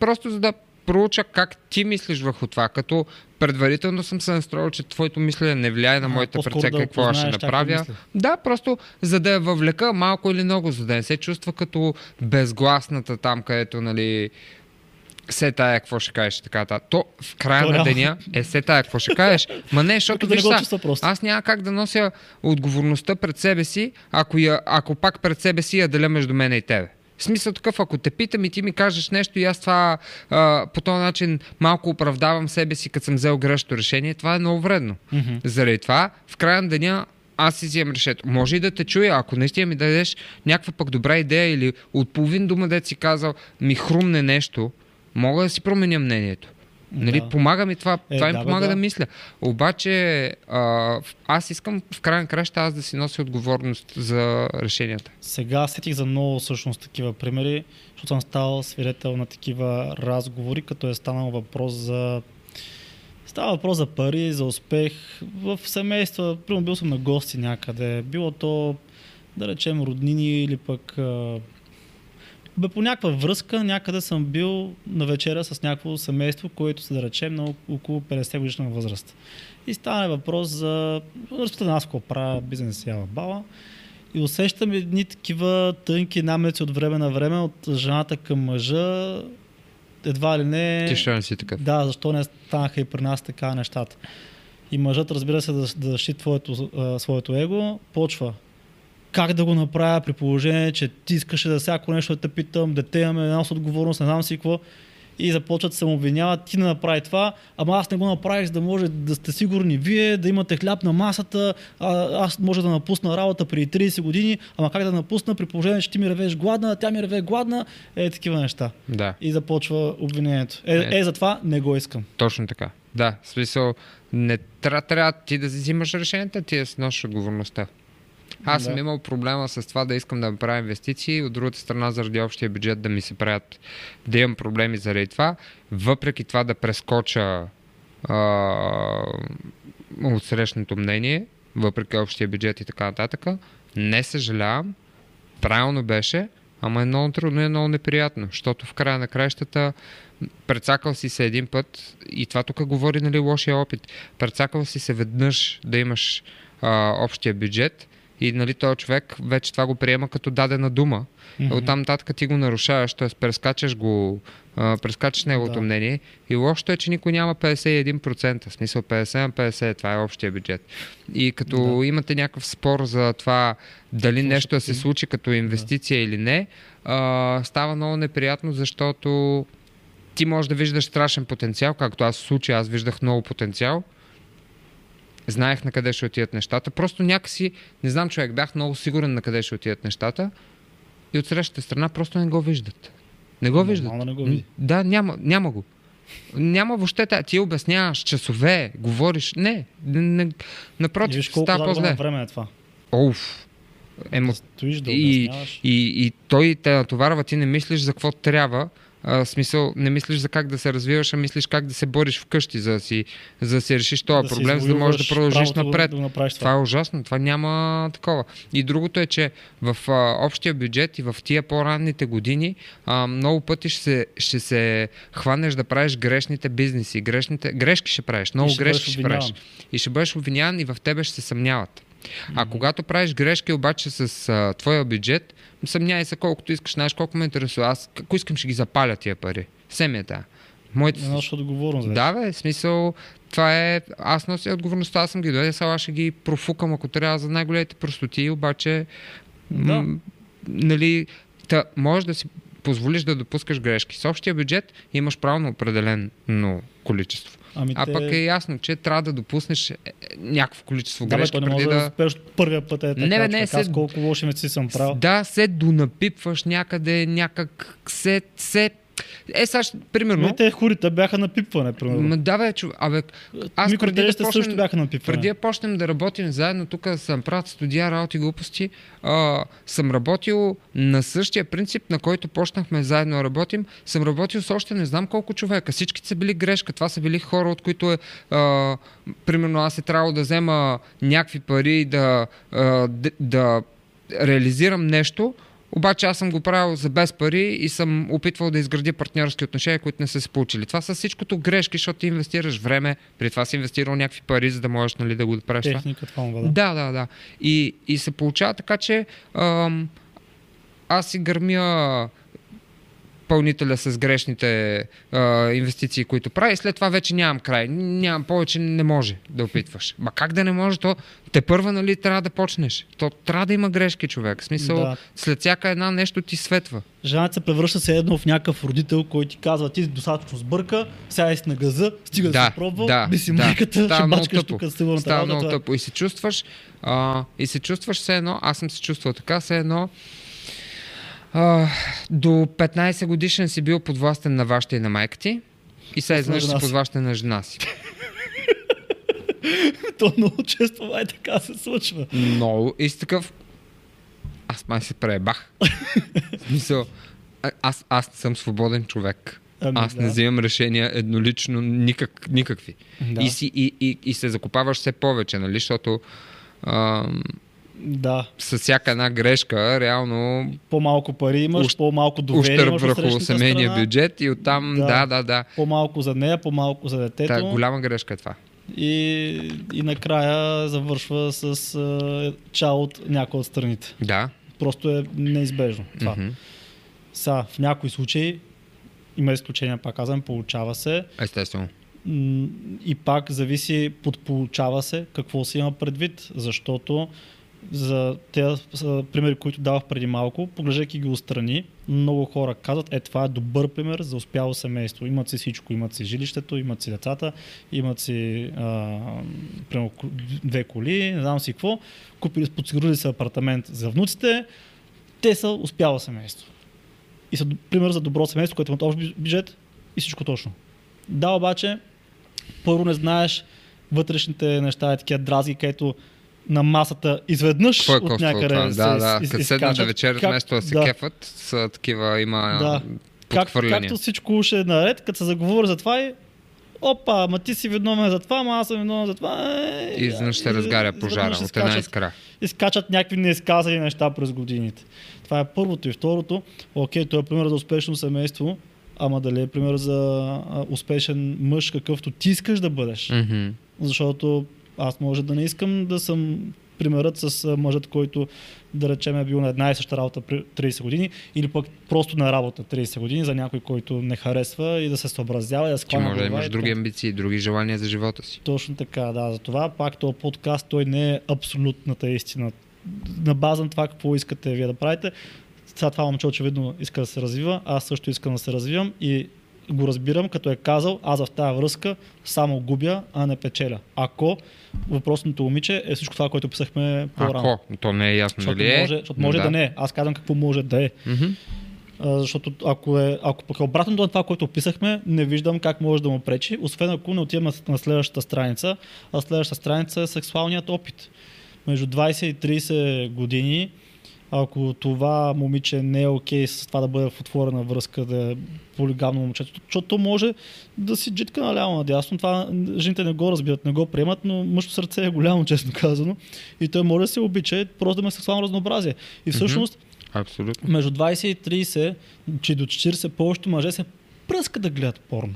просто за да проуча как ти мислиш върху това, като предварително съм се настроил, че твоето мислене не влияе на моята по-скоро преценка да какво аз ще направя. Да, просто за да я въвлека малко или много, за да не се чувства като безгласната там, където, нали, се тая какво ще кажеш така. та. То в края То на деня е се тая какво ще кажеш. Ма не, защото <laughs> виж просто. аз няма как да нося отговорността пред себе си, ако, я, ако пак пред себе си я деля между мен и тебе. В смисъл такъв, ако те питам и ти ми кажеш нещо и аз това а, по този начин малко оправдавам себе си, като съм взел грешно решение, това е много вредно. Мгм. Заради това, в края на деня аз си вземам решението. Може и да те чуя, ако наистина ми дадеш някаква пък добра идея или от половин дума да си казал ми хрумне нещо, мога да си променя мнението. Нали, Да. помага ми това, Е, това ми да, бе, помага да. да. мисля. Обаче а, аз искам в крайна краща аз да си нося отговорност за решенията. Сега сетих за много всъщност такива примери, защото съм стал свидетел на такива разговори, като е станал въпрос за Става въпрос за пари, за успех в семейства. Примерно бил съм на гости някъде. Било то, да речем, роднини или пък бе, по някаква връзка някъде съм бил на вечеря с някакво семейство, което са да речем на около 50 годишна възраст. И стана въпрос за разпитан аз какво правя, бизнес ява бала. И усещам едни такива тънки намеци от време на време от жената към мъжа. Едва ли не... Ти ще не си такъв. Да, защо не станаха и при нас така нещата. И мъжът, разбира се, да, да защити твоето, своето его, почва. Как да го направя при положение, че ти искаше да всяко нещо да те питам, дете имаме една с отговорност, не знам си какво. и започват да се обвиняват, ти не направи това, ама аз не го направих, за да може да сте сигурни вие, да имате хляб на масата, а, аз може да напусна работа преди 30 години, ама как да напусна при положение, че ти ми ревеш гладна, тя ми реве гладна, е такива неща. Да. И започва обвинението. Е, Е. е, затова не го искам. Точно така. Да, в смисъл, не трябва, трябва ти да взимаш решенията, ти да си носиш отговорността. Аз съм Да. имал проблема с това да искам да правя инвестиции, от другата страна заради общия бюджет да ми се правят, да имам проблеми заради това, въпреки това да прескоча а, от срещното мнение, въпреки общия бюджет и така нататък, не съжалявам, правилно беше, ама е много трудно и е много неприятно, защото в края на краищата прецакал си се един път и това тук говори нали, лошия опит. Прецакал си се веднъж да имаш а, общия бюджет и нали, този човек вече това го приема като дадена дума. Мгм. Оттам нататък ти го нарушаваш, т.е. прескачаш го, а, прескачаш неговото Да. мнение и лошото е, че никой няма 51%, в смисъл 50 на 50, това е общия бюджет. И като Да. имате някакъв спор за това дали Какво нещо да се случи като инвестиция или не, а, става много неприятно, защото ти можеш да виждаш страшен потенциал, както аз в случая, аз виждах много потенциал. Знаех на къде ще отидат нещата. Просто някакси, не знам човек, бях много сигурен на къде ще отидат нещата. И от срещата страна просто не го виждат. Не го виждат. Нормално не го види. Да, няма, няма го. Няма въобще. тя- Ти обясняваш часове, говориш. Не, не, не напротив, виж колко става по-зле. време е това. Оуф. Емо, Да стоиш, да и, и, и той те натоварва, ти не мислиш за какво трябва, а, смисъл, не мислиш за как да се развиваш, а мислиш как да се бориш вкъщи, за да си, за да си решиш този си проблем, за да можеш да продължиш напред. Да, да това. Това е ужасно, това няма такова. И другото е, че в а, общия бюджет и в тия по-ранните години а, много пъти ще се, ще се хванеш да правиш грешните бизнеси, грешните, грешки ще правиш, много ще грешки ще правиш. И ще бъдеш обвиняван и в тебе ще се съмняват. А когато правиш грешки обаче с а, твоя бюджет, съмнявай се колкото искаш, знаеш колко ме интересува. Аз ако искам ще ги запаля тия пари. Семията. Моите... Не носи отговорност. вече. Да, бе, смисъл, това е... Аз нося отговорността, аз съм ги дойде, сега ще ги профукам, ако трябва за най-големите простоти, обаче... Да. М- нали, та, можеш да си позволиш да допускаш грешки. С общия бюджет имаш право на определено количество. Ами А те... пък е ясно, че трябва да допуснеш е, е, някакво количество Да, бе, грешки то не преди да, да... от първия път е така. Не, бе, не, човек. Се- колко лоши инвестиции съм правил. Да, се донапипваш някъде, някак се... се... Е, сега, примерно... Не, те хорите бяха на пипване, примерно. М, да, бе, чу... Абе, аз преди да, почнем, също бяха на пипване. преди да почнем да работим заедно, тук съм правят студия, работи, глупости, а, съм работил на същия принцип, на който почнахме заедно да работим. Съм работил с още не знам колко човека. Всички са били грешка. Това са били хора, от които е, а, примерно аз е трябвало да взема някакви пари да, а, да, да реализирам нещо, обаче аз съм го правил за без пари и съм опитвал да изградя партньорски отношения, които не са се получили. Това са всичкото грешки, защото ти инвестираш време, при това си инвестирал някакви пари, за да можеш нали, да го правиш това. Техника, това, това, да. Да, да, да. И, и се получава така, че ам, аз си гърмя пълнителя с грешните а, инвестиции, които прави. И след това вече нямам край. Нямам повече, не може да опитваш. Ма как да не може? То те първа, нали, трябва да почнеш. То трябва да има грешки, човек. В смисъл, Да. след всяка една нещо ти светва. Жената се превръща се едно в някакъв родител, който ти казва, ти достатъчно сбърка, сега си на газа, стига да, да, си пробвал, да, би си да. майката, Става ще бачкаш тук с сигурната Става много е. тъпо. И се чувстваш, а, и се чувстваш все едно, аз съм се чувствал така, все едно, а, до 15 годишен си бил подвластен на вашата и на майка ти. И сега изведнъж си подвластен на жена си. <laughs> То много често май така се случва. Много. И си такъв... Аз май се преебах. Смисъл, аз, аз не съм свободен човек. Ами, Аз да. не взимам решения еднолично никак, никакви. Да. И, си, и, и, и се закопаваш все повече, нали? Защото ам, Да, с всяка една грешка, реално по-малко пари имаш, Ущ- по-малко доверие ущърб имаш върху семейния страна, бюджет и оттам, Да. да, да, да. по-малко за нея, по-малко за детето. Та, голяма грешка е това. и, и накрая завършва с а, чао от някои от страните. Да. Просто е неизбежно това. Мгм. Сега, в някои случаи, има изключения, пак казвам, получава се. Естествено. И пак зависи, подполучава се какво се има предвид, защото за тези са примери, които давах преди малко, поглеждайки ги отстрани, много хора казват, е това е добър пример за успяло семейство. Имат си всичко, имат си жилището, имат си децата, имат си а, примерно, две коли, не знам си какво, купили, подсигурили се апартамент за внуците, те са успяло семейство. И са пример за добро семейство, което имат общ бюджет и всичко точно. Да, обаче, първо не знаеш вътрешните неща, е такива дразги, където на масата изведнъж Какво е от някъде това? се Да, да. из- Като седнат да вечерят, Как- вместо да се да. кефат, са такива, има Да. Как, както всичко ще е наред, като се заговори за това и опа, ма ти си виновен за това, ама аз съм виновен за това. Е, И изведнъж се разгаря пожара от една искра. изкачат някакви неизказани неща през годините. Това е първото. И второто, окей, той е пример за успешно семейство, ама дали е пример за успешен мъж, какъвто ти искаш да бъдеш. Мгм. Защото аз може да не искам да съм примерът с мъжът, който да речем е бил на една и съща работа при 30 години или пък просто на работа 30 години за някой, който не харесва и да се съобразява и да Ти скланя може да имаш и други амбиции, други желания за живота си. Точно така, да. Затова пак този подкаст, той не е абсолютната истина. На база на това какво искате вие да правите, сега това момче очевидно иска да се развива, аз също искам да се развивам и го разбирам, като е казал, аз в тази връзка само губя, а не печеля. Ако въпросното момиче е всичко това, което писахме по-рано. Ако, то не е ясно Защото дали е. може, защото може да. не е. Аз казвам какво може да е. Мгм. А, защото ако, е, ако пък е обратно до това, което описахме, не виждам как може да му пречи, освен ако не отиваме на следващата страница, а следващата страница е сексуалният опит. Между 20 и 30 години, ако това момиче не е окей с това да бъде в отворена връзка, да е полигамно момчето, защото то може да си джитка наляво надясно, това жените не го разбират, не го приемат, но мъжто сърце е голямо, <laughs> честно казано, и той може да се обича, просто да има сексуално разнообразие. И всъщност, Абсолютно. между 20 и 30, че до 40 повечето мъже се пръскат да гледат порно.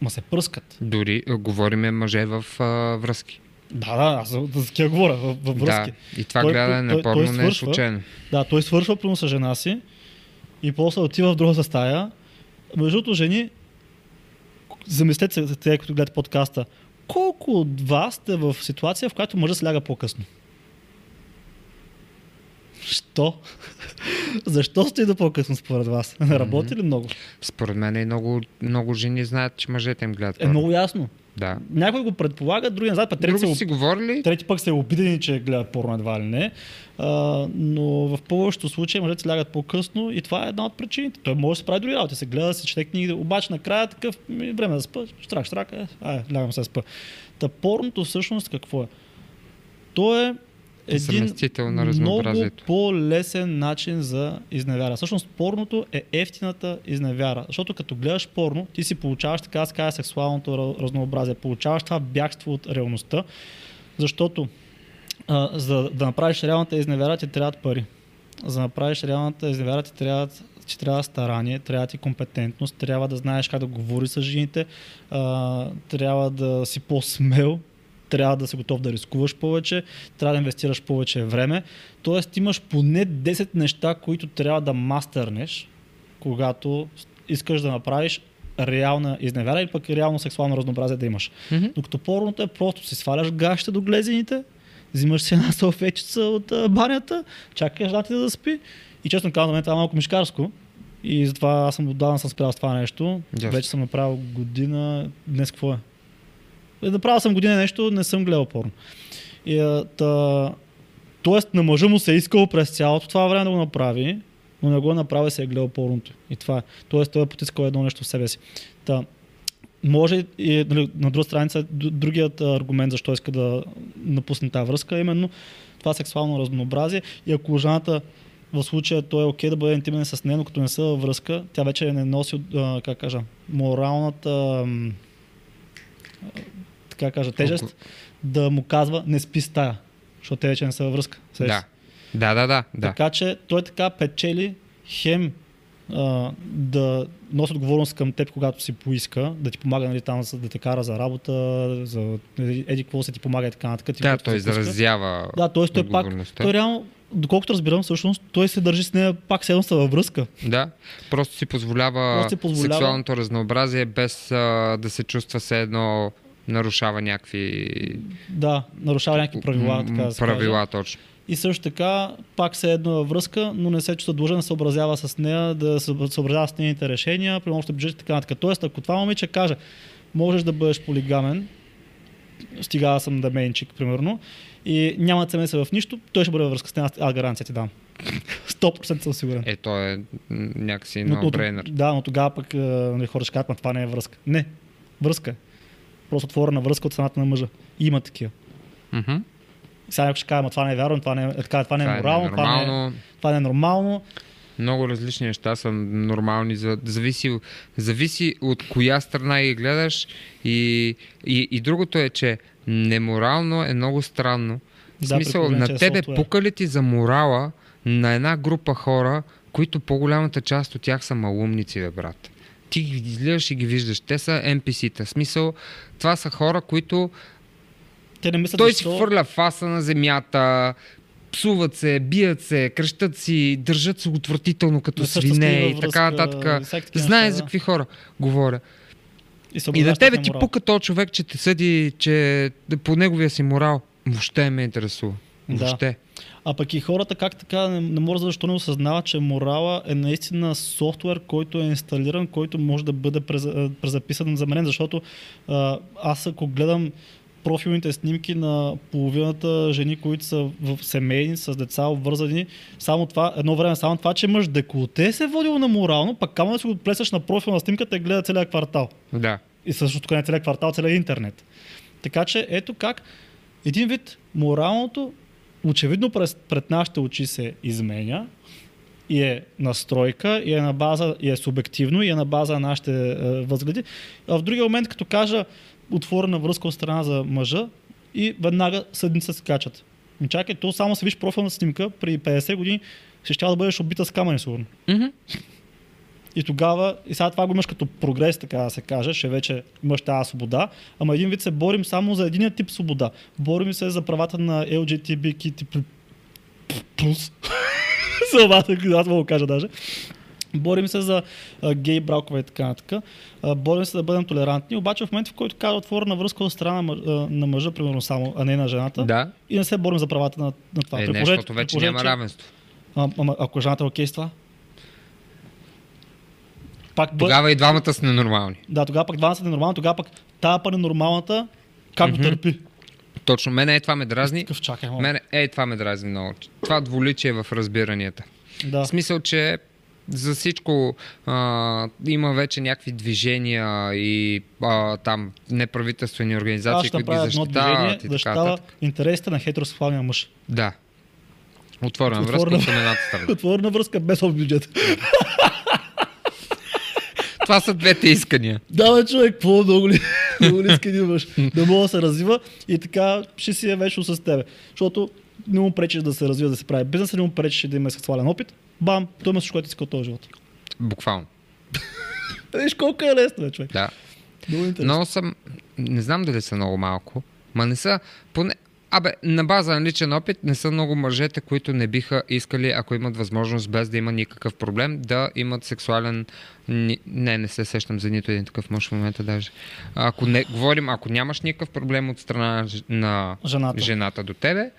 Ма се пръскат. Дори говориме мъже в а, връзки. Да, да, аз за, такива говоря, във, във връзки. Да, и това Той- гледане той- на порно не е случайно. Да, той свършва примерно с жена си и после отива в другата стая. Между другото, жени, замислете се, тези, които гледат подкаста, колко от вас сте в ситуация, в която мъжът се ляга по-късно? Що? <laughs> Защо сте до по-късно според вас? <laughs> Работи ли много? Според мен и много, много жени знаят, че мъжете им гледат Е много ясно. Да. Някой го предполага, други знаят, пък трети, си говорили, трети пък са обидени, че гледат порно едва ли не. А, но в повечето случаи мъжете се лягат по-късно и това е една от причините. Той може да се прави други работи, се гледа, да се чете книги, обаче накрая такъв време да спа, штрак, штрак, е, ай, лягам се спа. Та порното всъщност какво е? То е един много по-лесен начин за изневяра. Всъщност порното е ефтината изневяра. Защото като гледаш порно, ти си получаваш така да се каже сексуалното разнообразие. Получаваш това бягство от реалността, защото а, за да направиш реалната изневяра ти трябват пари. За да направиш реалната изневяра ти трябва, ти трябва старание, трябва ти компетентност, трябва да знаеш как да говориш с жените, а, трябва да си по-смел, трябва да си готов да рискуваш повече, трябва да инвестираш повече време. Тоест имаш поне 10 неща, които трябва да мастърнеш, когато искаш да направиш реална изневяра или пък реално сексуално разнообразие да имаш. Мгм. Докато порното е просто си сваляш гащите до глезените, взимаш си една <laughs> салфетчица от банята, чакаш жена ти да спи и честно казвам, мен това е малко мишкарско. И затова аз съм отдавна съм спрял с това нещо. Ясно. Вече съм направил година. Днес какво е? Е, Направил съм година нещо, не съм гледал порно. И, а, та, тоест на мъжа му се е искал през цялото това време да го направи, но не го е направил и се е гледал порното. И това е. Тоест той е потискал едно нещо в себе си. Та, може и нали, на друга страница, другият аргумент защо иска да напусне тази връзка е именно това сексуално разнообразие и ако жената в случая той е окей да бъде интимен с нея, но като не са във връзка, тя вече не носи, как кажа, моралната така кажа, тежест да му казва не спи с тая, защото те вече не са във връзка. Сещаш Да. Да, да, да. Така че той така печели хем а, да носи отговорност към теб, когато си поиска, да ти помага нали, там да те кара за работа, за нали, еди какво се ти помага и така нататък. Да, той заразява Да, т.е. той пак, той реално, доколкото разбирам, всъщност, той се държи с нея пак седно са във връзка. Да, просто си позволява, Просто си позволява- сексуалното разнообразие без а, да се чувства все едно нарушава някакви Да, нарушава някакви правила, така да правила точно. И също така, пак се едно във връзка, но не се чувства длъжен да се съобразява с нея, да се съобразява с нейните решения, при общите бюджети и така нататък. Тоест, ако това момиче каже, можеш да бъдеш полигамен, стига съм да менчик, примерно, и няма да се меса в нищо, той ще бъде във връзка с нея, аз гаранция ти дам. <laughs> 100% съм сигурен. Е, то е някакси но, но, да, но тогава пък нали, хората ще кажат, «Ма това не е връзка. Не, връзка е. Просто отворена връзка от страната на мъжа. И има такива. Мгм. Сега някой ще каже, това не е вярно, това не е, така, това не е Това е морално, това не е, нормално. това не е нормално. Много различни неща са нормални. За, зависи, зависи от коя страна ги гледаш. И, и, и другото е, че неморално е много странно. В смисъл, на е тебе софтуер. пука ли ти за морала на една група хора, които по-голямата част от тях са малумници, бе, брат. Ти ги изгледаш и ги виждаш. Те са NPC-та. В смисъл, това са хора, които Те не мислят той защо... си хвърля фаса на земята, псуват се, бият се, кръщат си, държат се отвратително като Не свине и така нататък. Знае за какви хора говоря. И, се И на облагащат тебе ти морал. пука този човек, че те съди, че по неговия си морал. Въобще ме интересува. Да. Въобще. А пък и хората как така не, не може защо не осъзнават, че морала е наистина софтуер, който е инсталиран, който може да бъде преза- презаписан, заменен, защото а, аз ако гледам профилните снимки на половината жени, които са в семейни, с деца обвързани, само това, едно време само това, че мъж деколте се е водило на морално, пък камо да си го плесаш на профилна снимка, те гледа целият квартал. Да. И също така не целият квартал, целият интернет. Така че ето как един вид моралното очевидно през, пред нашите очи се изменя и е настройка, и е на база, и е субективно, и е на база на нашите е, възгледи. А в другия момент, като кажа отворена връзка от страна за мъжа, и веднага съдница се качат. Ми чакай, то само се виж профилна снимка, при 50 години ще ще да бъдеш убита с камъни, сигурно. Мгм. И тогава, и сега това го имаш като прогрес, така да се каже, ще вече имаш тази свобода, ама един вид се борим само за един тип свобода. Борим се за правата на LGTBQ тип плюс. Аз мога да кажа даже. Борим се за а, гей бракове и така нататък. Борим се да бъдем толерантни, обаче в момента, в който кажа отворена връзка от страна на, мъж- а, на мъжа, примерно само, а не на жената, Да. и не се борим за правата на, на това. Е, не, защото вече няма равенство. А, ама, ако жената е окей с това? Пак бъ... Тогава и двамата са ненормални. Да, тогава пък двамата са ненормални, тогава пък тая па ненормалната, как Мгм. търпи? Точно. Мене е това ме дразни. Такъв чакай. Мене е това ме дразни много. Това двуличие в разбиранията. Да. В смисъл, че за всичко а, има вече някакви движения и а, там неправителствени организации, които ги защитават така защитава интересите на хетеросексуалния мъж. Да. Отворена връзка Отворена- от едната страна. <laughs> Отворена връзка без общ бюджет. <laughs> Това са двете искания. да, бе, човек, по-много ли, <laughs> много ли иска един мъж? Да мога да се развива и така ще си е вечно с тебе. Защото не му пречиш да се развива, да се прави бизнес, не му пречиш да има сексуален опит. Бам, той има всичко, което иска от този живот. Буквално. <laughs> Виж колко е лесно, бе, човек. Да. Много интересно. Много съм... Не знам дали са много малко, ма не са... Поне... Абе, на база на личен опит не са много мъжете, които не биха искали, ако имат възможност, без да има никакъв проблем, да имат сексуален... Не, не се сещам за нито един такъв мъж в момента даже. Ако не говорим, ако нямаш никакъв проблем от страна на Жената. жената до тебе,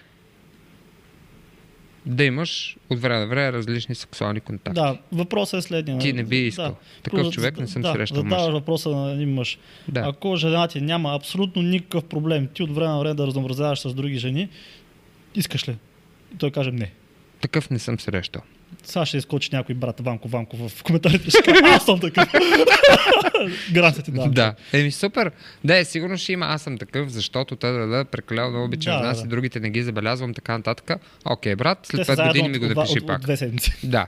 да имаш от време на време различни сексуални контакти. Да, въпросът е следния. Ти не би искал. Такъв Просто човек не съм да, срещал мъж. Задаваш въпроса на един мъж. Да. Ако жена ти няма абсолютно никакъв проблем, ти от време на време да разнообразяваш с други жени, искаш ли? И той каже не. Такъв не съм срещал. Сега ще изкочи някой брат Ванко Ванко в коментарите. Ще каже, аз съм такъв. <laughs> Гаранция ти давам. Да. Еми супер. Да, е, сигурно ще има. Аз съм такъв, защото те да, да прекалено много обичам Да, да, да, нас да. и другите не ги забелязвам, така нататък. Окей, брат, след са 5 заедно години ми го от- напиши от, пак. От две седмици. <laughs> Да.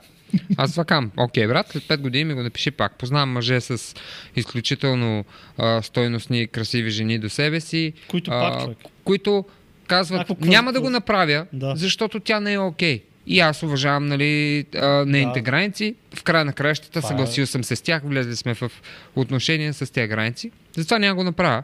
Аз това кам. Окей, брат, след 5 години ми го напиши пак. Познавам мъже с изключително а, стойностни, красиви жени до себе си. Които а, пак, човек. Които казват, няма да го направя, Да. защото тя не е окей. И аз уважавам нали, а, нейните Да. граници. В края на краищата е- съгласил съм се с тях, влезли сме в отношения с тези граници. Затова няма го направя.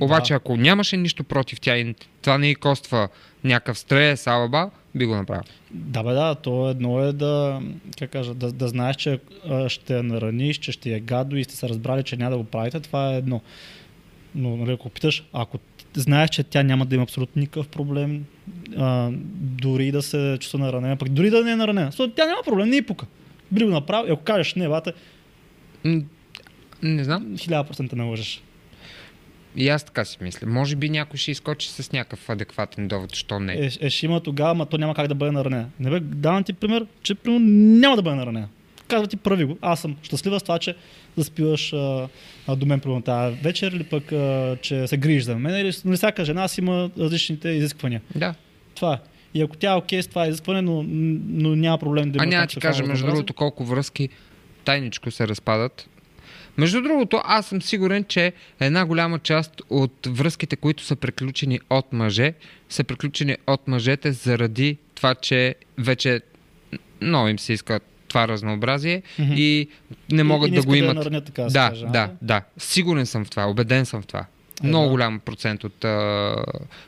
Обаче, Да. ако нямаше нищо против тя и това не й коства някакъв стрес, алаба, би го направил. Да, бе, да, то едно е да, как кажа, да, да знаеш, че ще я нараниш, че ще я гадо и сте се разбрали, че няма да го правите, това е едно. Но нали, ако питаш, ако знаеш, че тя няма да има абсолютно никакъв проблем, а, дори да се чувства наранена, пък дори да не е наранена, защото тя няма проблем, не е пука. Би го направил, ако кажеш не, бате, М, Не знам. 1000% не лъжеш. И аз така си мисля. Може би някой ще изкочи с някакъв адекватен довод, що не. Е, е, ще има тогава, ма то няма как да бъде наранена. Не бе, давам ти пример, че примерно няма да бъде наранена. Казва ти прави го. Аз съм щастлива с това, че заспиваш а, а, до мен примерно тази вечер или пък а, че се грижиш за мен. Или нали, всяка жена си има различните изисквания. Да. Това е. И ако тя е окей с това изискване, но, но няма проблем да А има няма там ти кажа, между другото, колко връзки тайничко се разпадат. Между другото, аз съм сигурен, че една голяма част от връзките, които са приключени от мъже, са приключени от мъжете заради това, че вече много им се иска това разнообразие Мгм. и не могат и, и да го искат имат. Да, наранят, така да, Да, каже, да, да. Сигурен съм в това, убеден съм в това. Е, Много да. голям процент от а,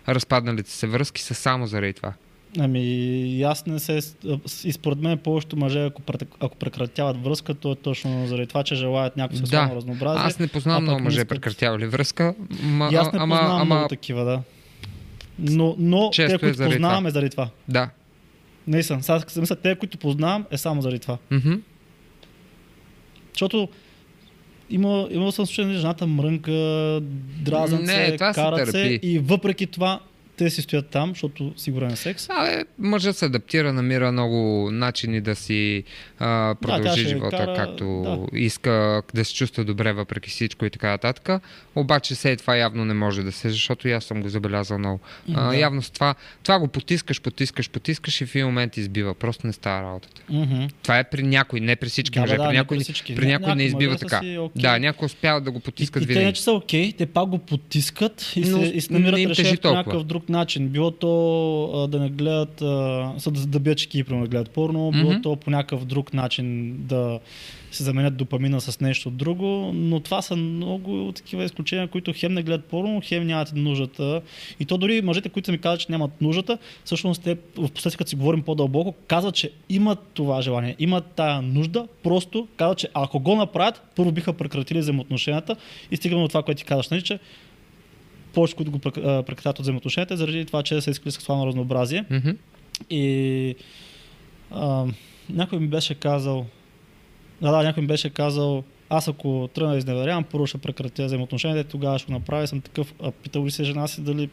разпадналите се връзки са само заради това. Ами, аз не се... И според мен повечето мъже, ако, ако прекратяват връзка, то е точно заради това, че желаят някакво сексуално Да. разнообразие. Аз не познавам много мъже искат. прекратявали връзка. Ма, И аз не ама, познавам ама, много такива, да. Но, но Често те, е които заради познавам това. заради това. Да. Наистина, сега си мисля, те, които познавам е само заради това. Мгм. Защото има, имал съм случай, нали, жената мрънка, дразен се, това се се и въпреки това те си стоят там, защото сигурен е секс. Абе, мъжът се адаптира, намира много начини да си а, продължи ще живота кара- както да. иска, да се чувства добре въпреки всичко и така нататък. Обаче се това явно не може да се, защото и аз съм го забелязал много. А, Да. Явно с това, това го потискаш, потискаш, потискаш и в един момент избива. Просто не става работата. Мгм. Това е при някой, не при всички Да, мъже. да, при не някой, при всички. при някой не избива така. си окей. Да, някои успяват да го потискат и, и те винаги. не че са окей, те пак го потискат и, Но се, и се намират решение по някакъв друг начин. Било то а, да не гледат, а, да, да бият чеки, примерно да гледат порно, било Мгм. то по някакъв друг начин да се заменят допамина с нещо друго, но това са много такива изключения, които хем не гледат порно, хем нямат нуждата. И то дори мъжете, които ми казват, че нямат нуждата, всъщност те в последствие, като си говорим по-дълбоко, казват, че имат това желание, имат тая нужда, просто казват, че ако го направят, първо биха прекратили взаимоотношенията и стигаме до това, което ти казваш, нали, че повече, го прек- а, прекратяват от взаимоотношенията, заради това, че са искали сексуално разнообразие. Мгм. И а, някой ми беше казал, да, да, някой ми беше казал, аз ако тръгна да изневерявам, първо ще прекратя взаимоотношенията, тогава ще го направя. Съм такъв, а питал ли се жена си дали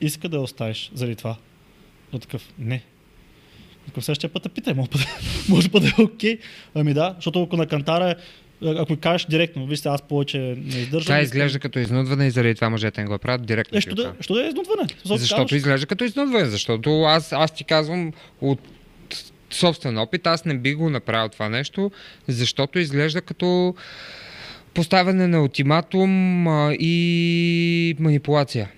иска да я оставиш заради това? Но такъв, не. Ако следващия път, питай, може път, <laughs> може да е окей. Ами да, защото ако на кантара е, ако кажеш директно, вижте, аз повече не издържам. Това изглежда като изнудване и заради това мъжете не го правят директно. Е, ти що да, що да е изнудване? Защото Защото казваш, изглежда като изнудване, защото аз, аз ти казвам от собствен опит, аз не бих го направил това нещо, защото изглежда като поставяне на ултиматум а, и манипулация.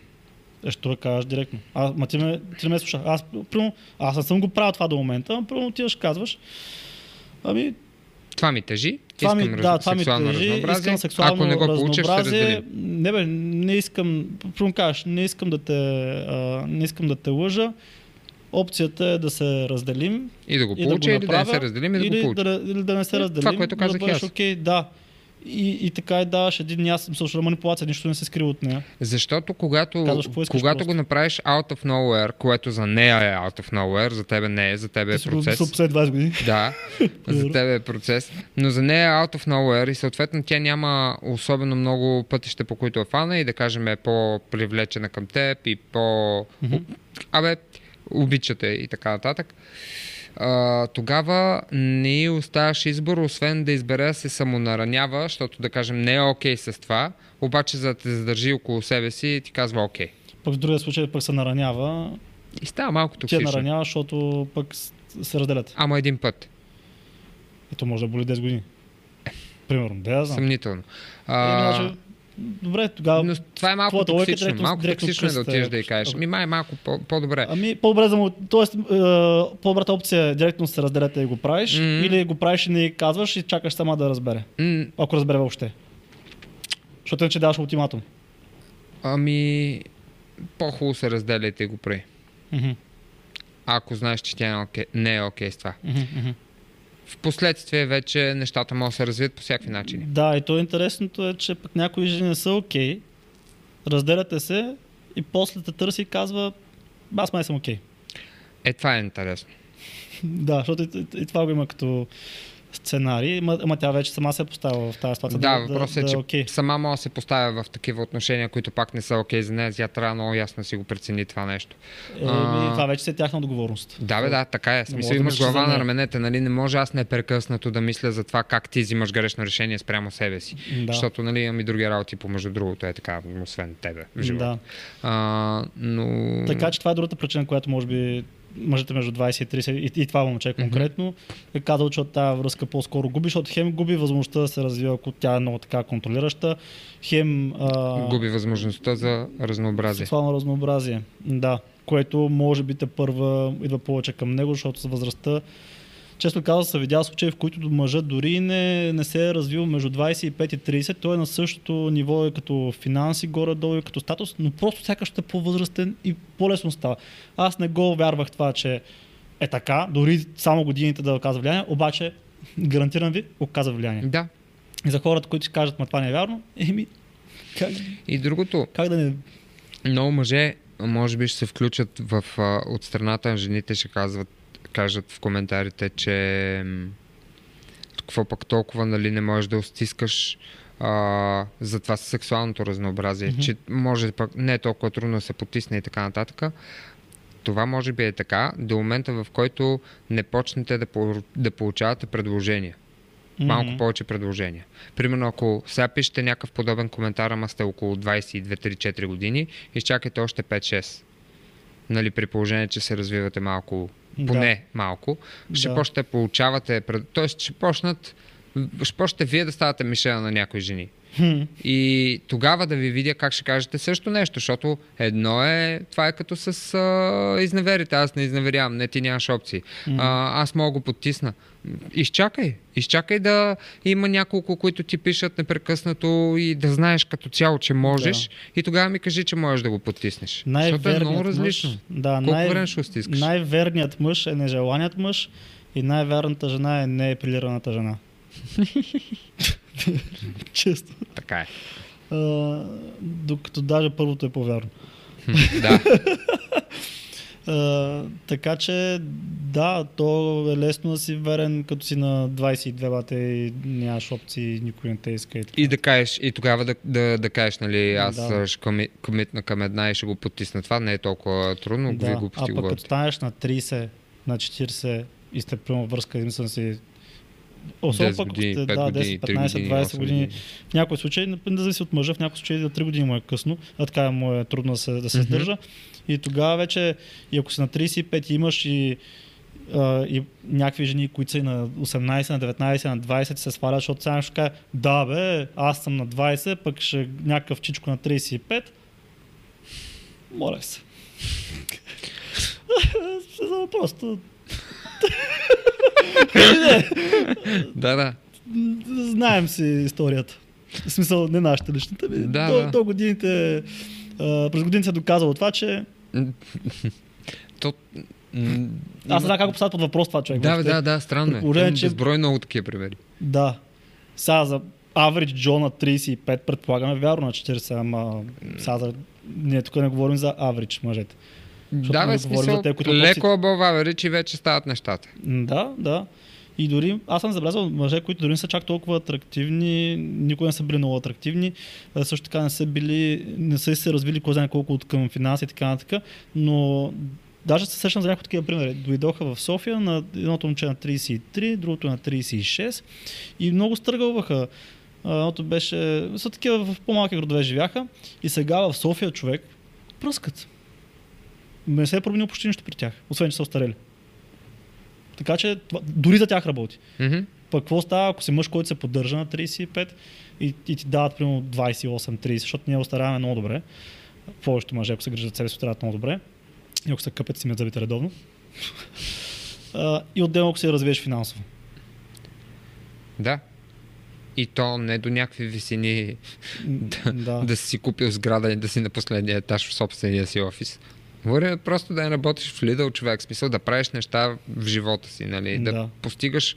Е, що да кажеш директно? А, ма ти ме, ти ме слуша. Аз, примерно, аз не съм го правил това до момента, но примерно отиваш казваш, ами, Това ми тежи, това ми, да, това ми тежи, искам сексуално Ако не го ще разделим. Не бе, не искам, кажеш, не искам да те, а, не искам да те лъжа. Опцията е да се разделим. И да го и да го или да не направя, се разделим и да го. Да, или да не се разделим. това, което казах да бъдеш аз. окей, да. И, и така и даваш един аз съм слушал манипулация, нищо не се скрива от нея. Защото когато, Казваш, когато просто. го направиш out of nowhere, което за нея е out of nowhere, за тебе не е, за тебе е Ти процес. последните 20 години. <laughs> Да, за тебе е процес. Но за нея е out of nowhere и съответно тя няма особено много пътища, по които е фана и да кажем е по-привлечена към теб и по... Мгм. Абе, обичате и така нататък. А, тогава не й оставаш избор, освен да избере да се самонаранява, защото да кажем не е окей с това, обаче за да те задържи около себе си ти казва окей. Пък в другия случай пък се наранява. И става малко токсично. наранява, защото пък се разделят. Ама един път. Ето може да боли 10 години. Примерно, да я знам. Съмнително. Е, А, значи, добре, тогава. Но това е малко токсично. директно- малко директно токсично е да отидеш да ако- кажеш. Ми май е малко по- по-добре. Ами, по-добре за му... Тоест, е, по-добрата опция е директно се разделяте и го правиш, Мгм. или го правиш и не казваш и чакаш сама да разбере. М, Ако разбере въобще. Защото иначе даваш ултиматум. Ами, по-хубаво се разделяйте и го прави. Мгм, Ако знаеш, че тя не е окей, не е окей с това. мгм, мгм. Впоследствие вече нещата могат да се развият по всякакви начини. Да, и то интересното е, че пък някои жени не са окей разделяте се и после те търси и казва, аз май съм окей. Е, това е интересно. <laughs> Да, защото и, и, и това го има като сценарий, ама, ама тя вече сама се е поставила в тази ситуация. Да, въпросът е, да, че окей. сама може да се поставя в такива отношения, които пак не са окей за нея. Тя трябва много ясно да си го прецени това нещо. Е, А. това вече си е тяхна отговорност. Да, бе, да, така е. Смисъл, да имаш глава на раменете, нали? Не може аз непрекъснато да мисля за това как ти взимаш грешно решение спрямо себе си. Да. Защото, нали, имам и други работи, помежду другото е така, освен тебе в живота. Да. А, но... Така че това е другата причина, която може би мъжете между 20 и 30 и, и това момче конкретно е казал, че от тази връзка по-скоро губи, защото хем губи възможността да се развива, ако тя е много така контролираща, хем а, Губи възможността за разнообразие. сексуално разнообразие. Да, което може би те първа идва повече към него, защото с възрастта често казвам, съм видял случаи, в които мъжът дори не, не се е развил между 25 и 30. Той е на същото ниво и като финанси горе-долу и като статус, но просто сякаш е по-възрастен и по-лесно става. Аз не го вярвах това, че е така, дори само годините да оказва влияние, обаче гарантирам ви, оказва влияние. Да. И за хората, които си кажат, ма това не е вярно, еми, как, И другото, как да не... много мъже може би ще се включат в, от страната на жените, ще казват, кажат в коментарите, че какво пък толкова нали, не можеш да стискаш а, за това сексуалното разнообразие, Мгм. че може пък не е толкова трудно да се потисне и така нататък. Това може би е така до момента, в който не почнете да, по- да получавате предложения. Малко Мгм. повече предложения. Примерно, ако сега пишете някакъв подобен коментар, ама сте около 22-3-4 години, изчакайте още 5-6. Нали, при положение, че се развивате малко, Да. поне малко, ще Да. почнете да получавате, т.е. ще почнат, ще почнете вие да ставате мишена на някои жени. Хм. И тогава да ви видя как ще кажете също нещо, защото едно е, това е като с а, изневерите, аз не изневерявам, не ти нямаш опции. А, аз мога го потисна. Изчакай, изчакай да има няколко, които ти пишат непрекъснато и да знаеш като цяло, че можеш и тогава ми кажи, че можеш да го потиснеш. Защото е много различно. Мъж, да, Колко най- време ще стискаш? Най-верният мъж е нежеланият мъж и най-вярната жена е неепилираната жена. <laughs> Често. Така е. А, докато даже първото е по-вярно. Да, <laughs> А, така че, да, то е лесно да си верен, като си на 22 бате и нямаш опции, никой не те иска. И, така. и да кажеш, и тогава да, да, да кажеш, нали, аз Да. ще коми- комитна към една и ще го потисна. Това не е толкова трудно, да. да. го А пък като станеш на 30, на 40 и сте прямо връзка, мисля си, Особено 10 пък, години, сте, 5 да, години, 10, 3 15, години, 20 8 години. В някои случаи, не зависи от мъжа, в някои случаи за 3 години му е късно, а така му е трудно да се, да се сдържа. И тогава вече, и ако си на 35 и имаш и, а, и някакви жени, които са и на 18, на 19, на 20 се свалят, защото сега ще кажа, да бе, аз съм на 20, пък ще някакъв чичко на 35. Моля се. <laughs> Просто Да, да. знаем си историята. В смисъл, не нашата личната. ми. Да, до, да. до годините, а, през годините се е доказало това, че... <laughs> То, м, Аз не знам как го поставят под въпрос това човек. Да, въобще. да, да, странно е. положение, Имам че- безброй много такива примери. Да. Сега за Average Joe на 35, предполагаме вярно на 40, ама сега за... ние тук не говорим за average мъжете. Да, нали бе, говорим смисъл, за те, които леко above average и вече стават нещата. Да, да. И дори, аз съм забелязал мъже, които дори не са чак толкова атрактивни, никога не са били много атрактивни, също така не са били, не са се развили кой знае колко от към финанси и така нататък, но даже се сещам за някои такива примери. Дойдоха в София на едното момче на 33, другото на 36 и много стъргълваха. Едното беше, са такива в по-малки градове живяха и сега в София човек пръскат. Не се е променило почти нищо при тях, освен че са остарели. Така че това, дори за тях работи. Мгм. Пък какво става, ако си мъж, който се поддържа на 35 и, и ти дават примерно 28-30, защото ние остаряваме много добре. Повечето мъже, ако се грижат себе си, много добре. И ако се къпят, си мият зъбите редовно. <laughs> И отделно, ако се развиеш финансово. Да. И то не до някакви висини <laughs> да. да. да си купил сграда и да си на последния етаж в собствения си офис. Говоря просто да не работиш в Lidl, човек. В Смисъл да правиш неща в живота си, нали? Да, Да. постигаш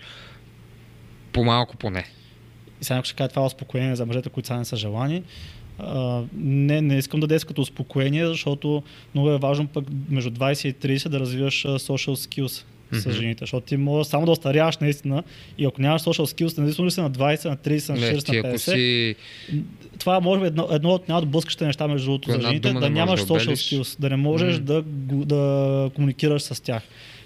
по-малко поне. И сега ще кажа това е успокоение за мъжете, които сега не са желани, А, не, не искам да дадеш като успокоение, защото много е важно пък между 20 и 30 да развиваш social skills с Мгм. жените, защото ти може само да остаряваш наистина и ако нямаш social skills, независимо ли си на 20, на 30, на 40, Не, ти на ако 50, си... това може би едно, едно от най-блъскащите неща между другото за жените, да нямаш да social skills, да не можеш М. да, да комуникираш с тях.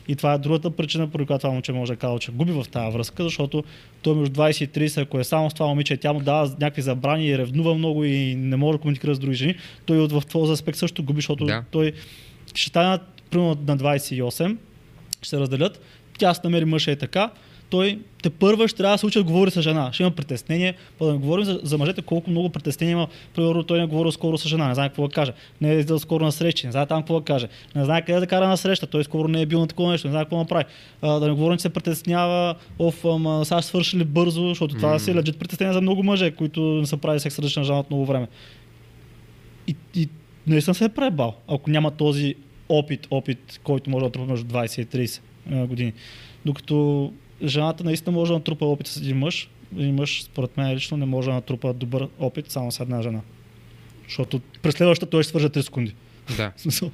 И това е другата причина, поради която това момче може да каже, че губи в тази връзка, защото той между 20 и 30, ако е само с това момиче, тя му дава някакви забрани и ревнува много и не може да комуникира с други жени, той в този аспект също губи, защото Да. той ще стане примерно на 28, ще се разделят, тя се намери мъж е така, той те първа ще трябва да се учи да говори с жена. Ще има притеснение. Па да не говорим за, за мъжете, колко много притеснение има. Примерно той не говори скоро с жена, не знае какво да каже. Не е издал скоро на срещи, не знае там какво да каже. Не знае къде да кара на среща. Той скоро не е бил на такова нещо, не знае какво направи. А, да не говорим, че се притеснява, оф, ама сега свършили бързо, защото това М. си е лежит притеснение за много мъже, които не са правили секс различна жена от много време. И, и наистина се е пребал, ако няма този опит, опит, който може да трупа между 20 и 30 а, години. Докато жената наистина може да натрупа опит с един мъж, един мъж, според мен лично, не може да натрупа добър опит само с една жена. Защото през следващата той ще свържа 3 секунди. Да, <laughs> Защото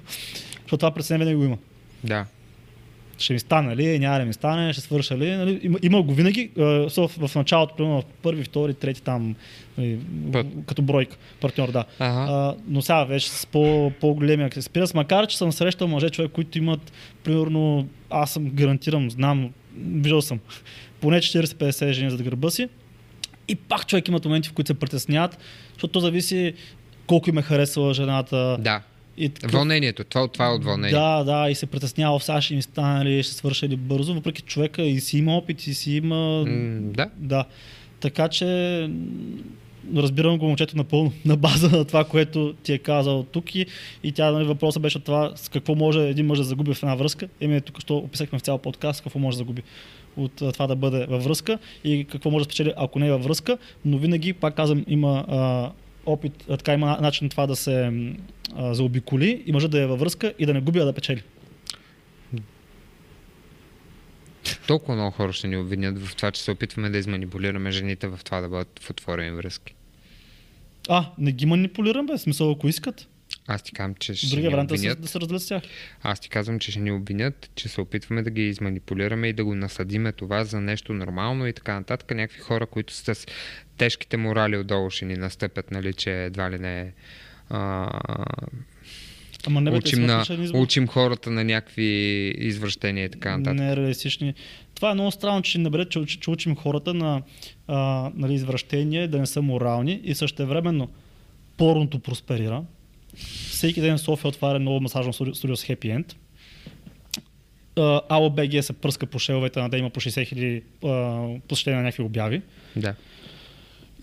това през винаги го има. да. Ще ми стане ли, няма да ми стане, ще свърша ли. Нали? Има, има го винаги. в, в началото, примерно в първи, втори, трети там, нали, Път. като бройка, партньор, да. Ага. А, но сега вече с по, по-големи акспиранс, макар че съм срещал мъже, човек, които имат, примерно, аз съм гарантирам, знам, виждал съм, поне 40-50 жени зад гърба си. И пак човек имат моменти, в които се притесняват, защото то зависи колко им е харесала жената. Да. И такъв- Вълнението. Това, това е от вълнение. да, да, и се притеснява, сега ще ми стане ли, ще свърша ли бързо, въпреки човека и си има опит, и си има... М, да. Да. Така че разбирам го момчето напълно на база на това, което ти е казал тук и, и тя нали, въпросът беше това с какво може един мъж да загуби в една връзка. Еми тук що описахме в цял подкаст какво може да загуби от това да бъде във връзка и какво може да спечели ако не е във връзка, но винаги, пак казвам, има а, опит, така има начин това да се а, заобиколи и може да е във връзка и да не губи, а да печели. Толкова много хора ще ни обвинят в това, че се опитваме да изманипулираме жените в това да бъдат в отворени връзки. А, не ги манипулирам, бе, смисъл ако искат. Аз ти казвам, че ще Другия вариант е да се- разделят с тях. Аз ти казвам, че ще ни обвинят, че се опитваме да ги изманипулираме и да го насъдиме това за нещо нормално и така нататък. Някакви хора, които са с тежките морали отдолу ще ни настъпят, нали, че едва ли не а, Ама не бе, учим, на, учим хората на някакви извращения и така нататък. Не реалистични. Това е много странно, че не бъде, че, че, че учим хората на а, нали, извращения, да не са морални и същевременно порното просперира. Всеки ден в София отваря ново масажно студио, с Happy End. АОБГ се пръска по шеловете на да има по 60 хиляди посещения на някакви обяви. Да.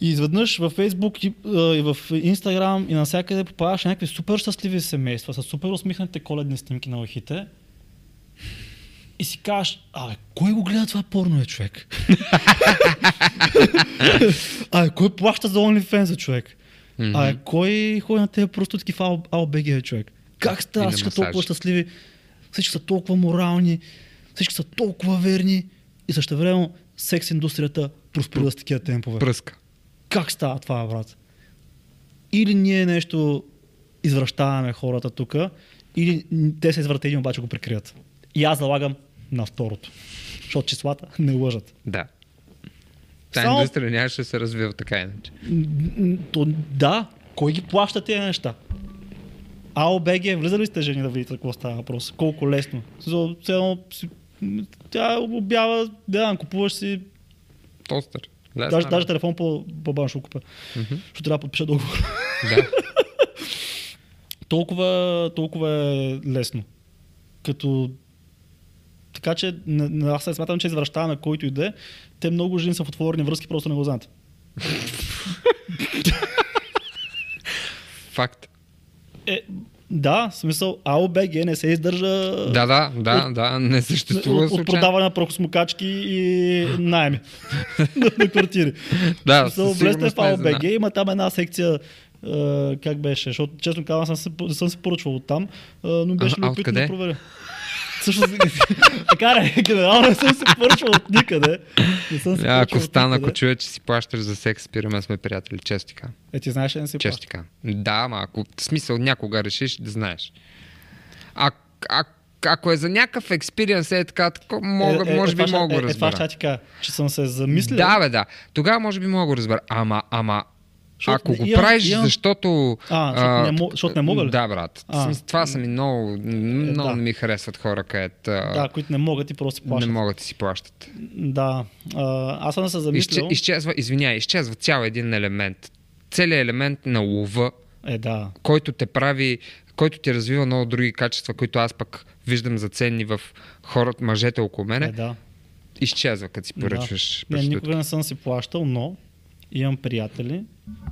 И изведнъж във Фейсбук и, и в Инстаграм и навсякъде попадаш на някакви супер щастливи семейства с супер усмихнатите коледни снимки на лъхите. И си кажеш, абе, кой го гледа това порно, е, човек? <laughs> <laughs> абе, кой плаща за OnlyFans, човек? Мгм. Абе, кой ходи на тези АО- АОБГ, е, човек? Как става на всички толкова щастливи? Всички са толкова морални, всички са толкова верни и също време секс индустрията просперира с такива темпове. Пръска. Как става това, брат? Или ние нещо извращаваме хората тук, или те са извратени, обаче го прикрият. И аз залагам на второто. Защото числата не лъжат. Да. Та Само- индустрия нямаше да се развива така иначе. То, да, кой ги плаща тези неща? АОБГ, влизали сте жени да видите какво става въпрос? Колко лесно. За, м, тя обява, да, купуваш си, Тостър. Лесна даже, даже телефон по, по бан ще го купя. Мгм. Ще трябва да подпиша договор. Да. <laughs> толкова, толкова е лесно. Като... Така че не- аз се смятам, че извращаваме който и да е. Те много жени са в отворени връзки, просто не го знаят. Факт. Е, да, в смисъл, АОБГ не се издържа Да, да, да, да, не съществува от, от продаване на прахосмокачки и найеми <laughs> на, на квартири. Да, смисъл, влезте в АОБГ, има там една секция а, как беше, защото честно казвам, съм се, съм се поръчвал от там, а, но беше А- любопитно да проверя. Всъщност, <laughs> така не, генерално не съм се поръчвал от никъде. Не съм се А, Ако стана, ако чуя, че си плащаш за секс, спираме сме приятели. Често така. Е, ти знаеш, ли не си така. Да, ама ако в смисъл някога решиш да знаеш. А, а, ако е за някакъв експириенс, е така, тако, мога, може би това ще- мога е, е, това ще разбера. ти кажа, че съм се замислил. Да, бе, да. Тогава може би мога го разбера. Ама, ама, Защото ако го имам- правиш, имам- защото... А, защото не мо- защото не мога ли? Да, брат. А. Това са ми много... Много да. не ми харесват хора, където Да, които не могат и просто си не плащат. могат да си плащат. Да. А, аз съм се замислил. Изче, изчезва, извиняй, изчезва цял един елемент. Целият елемент на лова, Е, да. който те прави, който ти развива много други качества, които аз пък виждам за ценни в хората, мъжете около мене, Е, да. изчезва, като си поръчваш Не, проститутка. никога не съм си плащал, но имам приятели,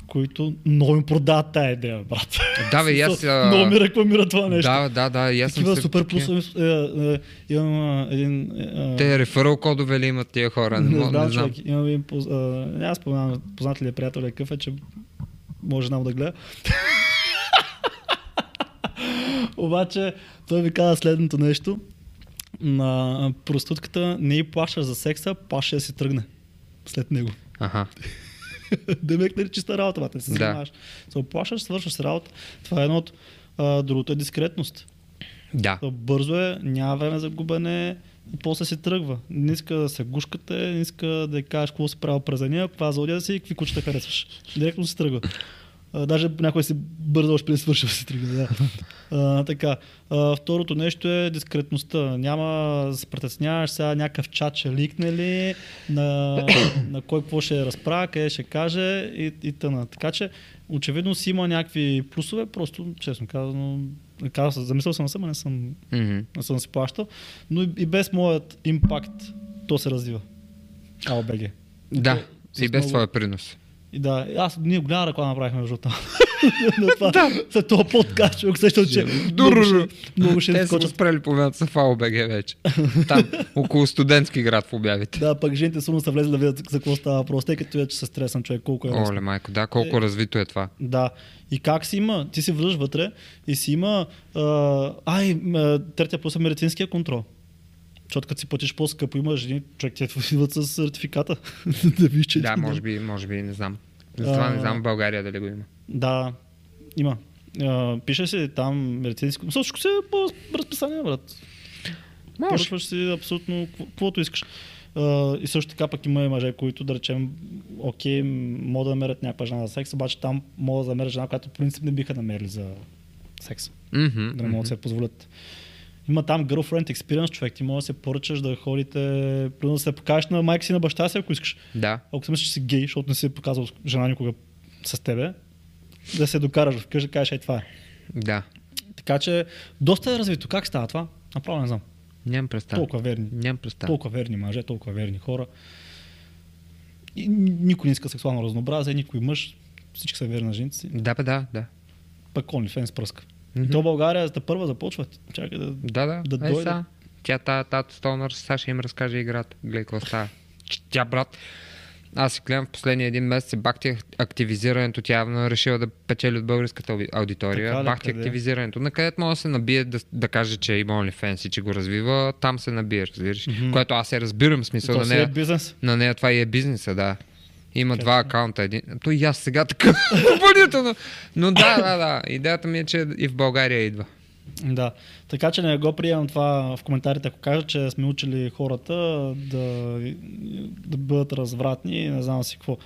които много им продават тая идея, брат. Да, бе, и аз... <laughs> а, Много ми рекламира това нещо. Да, да, да, и аз съм Такива супер плюсове. Е, имам а, един... е, Те реферал кодове ли имат тия хора? Не, не, мога- знам, не знам. човек. Имам един... поз- а, Няма споменавам познат ли е приятел е, че може нам да гледа. <laughs> Обаче той ми каза следното нещо. На проститутката не й плащаш за секса, плащаш да си тръгне след него. Аха. <laughs> Демек нали чиста работа, бате, се Да. занимаваш. Се оплашваш, свършваш работа. Това е едното. А, другото е дискретност. Да. То Бързо е, няма време за губене после се тръгва. Не иска да се гушкате, не иска да кажеш какво си правил през деня, каква зодия си и какви кучета харесваш. Директно се тръгва. А, даже някой си бърза още преди свършил си тръгва. Да. А, така. А, второто нещо е дискретността. Няма да се притесняваш сега някакъв чат ще ликне ли, на, на кой какво ще разправя, къде ще каже и, и тъна. Така че очевидно си има някакви плюсове, просто честно казано, казал, съм- замислял съм се, но не съм, не съм си плащал, но и, и без моят импакт то се развива. АОБГ. Да. И без много- твоя принос. И да, аз ние голяма реклама направихме между там. <laughs> Това, След този подкаст, човек сещам, че много ще, Те са спрели половината в АОБГ вече. Там, <laughs> около студентски град в обявите. Да, пък жените сигурно са влезли да видят за какво става въпрос, тъй като вече се стресан човек, колко е. Оле, майко, да, колко развито е това. Да. И как си има? Ти си влъж вътре и си има... Ай, третия плюс е медицинския контрол. Защото като си платиш по-скъпо, има жени, човек ти <laughs> идват с сертификата. <laughs> да виж, че Да, може би, може би, не знам. Затова не знам в България дали го има. Да, има. А, пише си там медицинско... Всичко си е по разписание, брат. Може. Поръчваш си абсолютно какво- каквото искаш. А, и също така пък има и мъже, които да речем, окей, могат да намерят някаква жена за секс, обаче там могат да намерят жена, която в принцип не биха намерили за секс. Мгм, Да не могат да се позволят. Има там girlfriend experience, човек. Ти може да се поръчаш да ходите, примерно да се покажеш на майка си на баща си, ако искаш. Да. Ако си мислиш, че си гей, защото не си показал жена никога с тебе, да се докараш вкъщи да кажеш, ей това е. Да. Така че доста е развито. Как става това? Направо не знам. Нямам представа. Толкова верни. Нямам представа. Толкова верни мъже, толкова верни хора. И никой не иска сексуално разнообразие, никой мъж. Всички са верни на жените си. Да, бе, да, да. Пък OnlyFans пръска. И то България за първа започва. Чакай да... Да, да. Да е, дойде. са. Тя, та, тато Стонър, Саша им разкаже играта. Гледай какво става. Тя, брат, аз си гледам в последния един месец се бахти активизирането. Тя явно е решила да печели от българската ауди- аудитория. Така бахти къде? активизирането. На където може да се набие да, да каже, че има OnlyFans и че го развива, там се набие, разбираш. Мгм. Което аз се разбирам, смисъл на си е нея. бизнес. На нея това и е бизнеса, да. Има два акаунта. Един... То и аз сега така <laughs> допълнително. Но да, да, да. Идеята ми е, че и в България идва. Да. Така че не го приемам това в коментарите, ако кажа, че сме учили хората да, да бъдат развратни не знам си какво.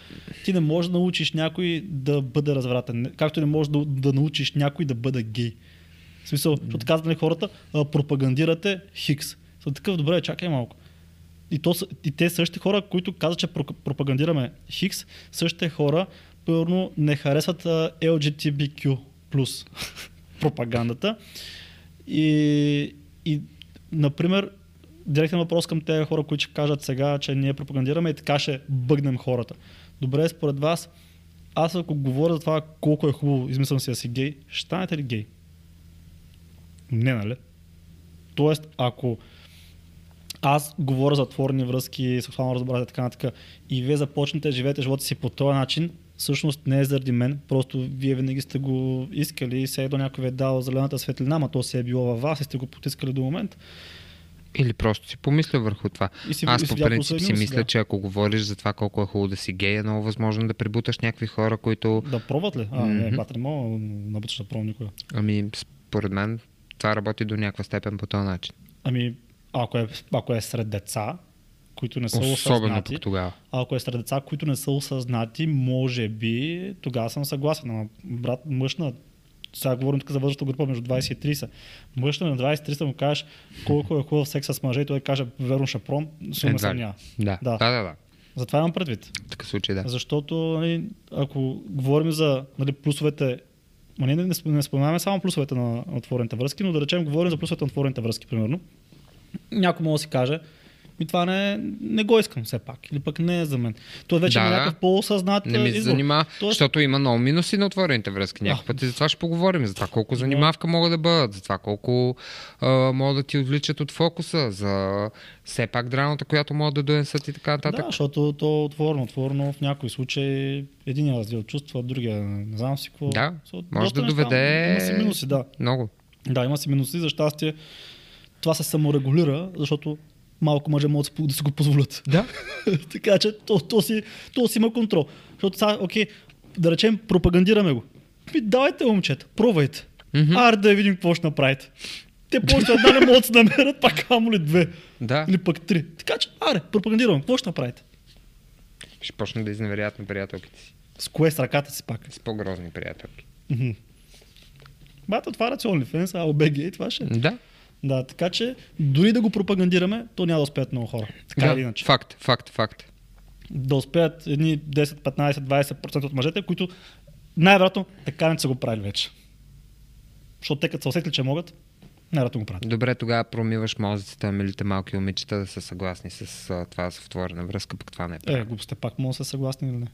Ти не можеш да научиш някой да бъде развратен. Както не можеш да, да научиш някой да бъде гей. В смисъл, защото казват нали, хората, пропагандирате Хикс. Съм такъв, добре, чакай малко. И, то, и те същите хора, които казват, че про- пропагандираме Хикс, същите хора, първо не харесват LGTBQ плюс <laughs> пропагандата. И, и, например, директен въпрос към тези хора, които ще кажат сега, че ние пропагандираме и така ще бъгнем хората. Добре, според вас, аз ако говоря за това колко е хубаво, измислям си да си гей, ще станете ли гей? Не, нали? Тоест, ако аз говоря за творни връзки, сексуално разбрание и така нататък, и вие започнете да живеете живота си по този начин, всъщност не е заради мен, просто вие винаги сте го искали и се едно някой ви е дал зелената светлина, ама то се е било във вас и сте го потискали до момента. Или просто си помисля върху това. И си, Аз и по принцип си мисля, да. че ако говориш за това колко е хубаво да си гей, е много възможно да прибуташ някакви хора, които... Да пробват ли? А, не, Мгм. бат, не мога набуташ да пробвам никога. Ами, според мен, това работи до някаква степен по този начин. Ами, ако е, ако е сред деца, които не са Особено осъзнати, пък тогава. а ако е сред деца, които не са осъзнати, може би, тогава съм съгласен. Ама, брат, мъж на сега говорим тук за възрастна група между 20 и 30. Мъж на 20 и 30 му кажеш колко е хубав секс с мъже и той каже верно ще ме Едва ли. съмнява. Да, Да. да, да. да. Затова имам предвид. В такъв случай, да. Защото, нали, ако говорим за нали, плюсовете, не, не, не споменаваме само плюсовете на отворените връзки, но да речем, говорим за плюсовете на отворените връзки, примерно. Някой може да си каже, ми това не, не го искам все пак, или пък не е за мен. То вече Да, е някакъв по-осъзнат Не ми се избор. занимава, Тоест- защото има много минуси на отворените връзки. Някакъв път и за това ще поговорим. За това колко занимавка могат да бъдат, за това колко а, могат да ти отвличат от фокуса, за все пак драмата, която могат да донесат и така нататък. Да, защото то е отворено, отворено в някои случаи един раздел чувства, другия не знам си какво. Да, може да неща. доведе- Има си минуси, да. Много. Да, има си минуси, за щастие. Това се саморегулира, защото малко мъже могат да си- го позволят. Да. <laughs> така че то, то, си, то си има контрол. Защото сега, окей, да речем, пропагандираме го. Ми, давайте, момчета, пробвайте. Мгм. Аре да видим какво ще направите. Те повече една не могат да се намерят, пак камо ли две. Да. Или пък три. Така че, аре, пропагандирам. Какво ще направите? Ще почнат да изневерят на приятелките си. С кое с ръката си пак? С по-грозни приятелки. Мгм. Бата, това е OnlyFans, а OBG и това ще. е. Да. Да, така че дори да го пропагандираме, то няма да успеят много хора. Така или да. иначе. Факт, факт, факт. Да успеят едни 10, 15, 20% от мъжете, които най-вероятно така не са го правили вече. Защото те като се усетили, че могат, най-вероятно го правят. Добре, тогава промиваш мозъците на милите малки момичета да са съгласни с а, това с отворена връзка, пък това не е. Е, глупосте пак могат да са съгласни или не.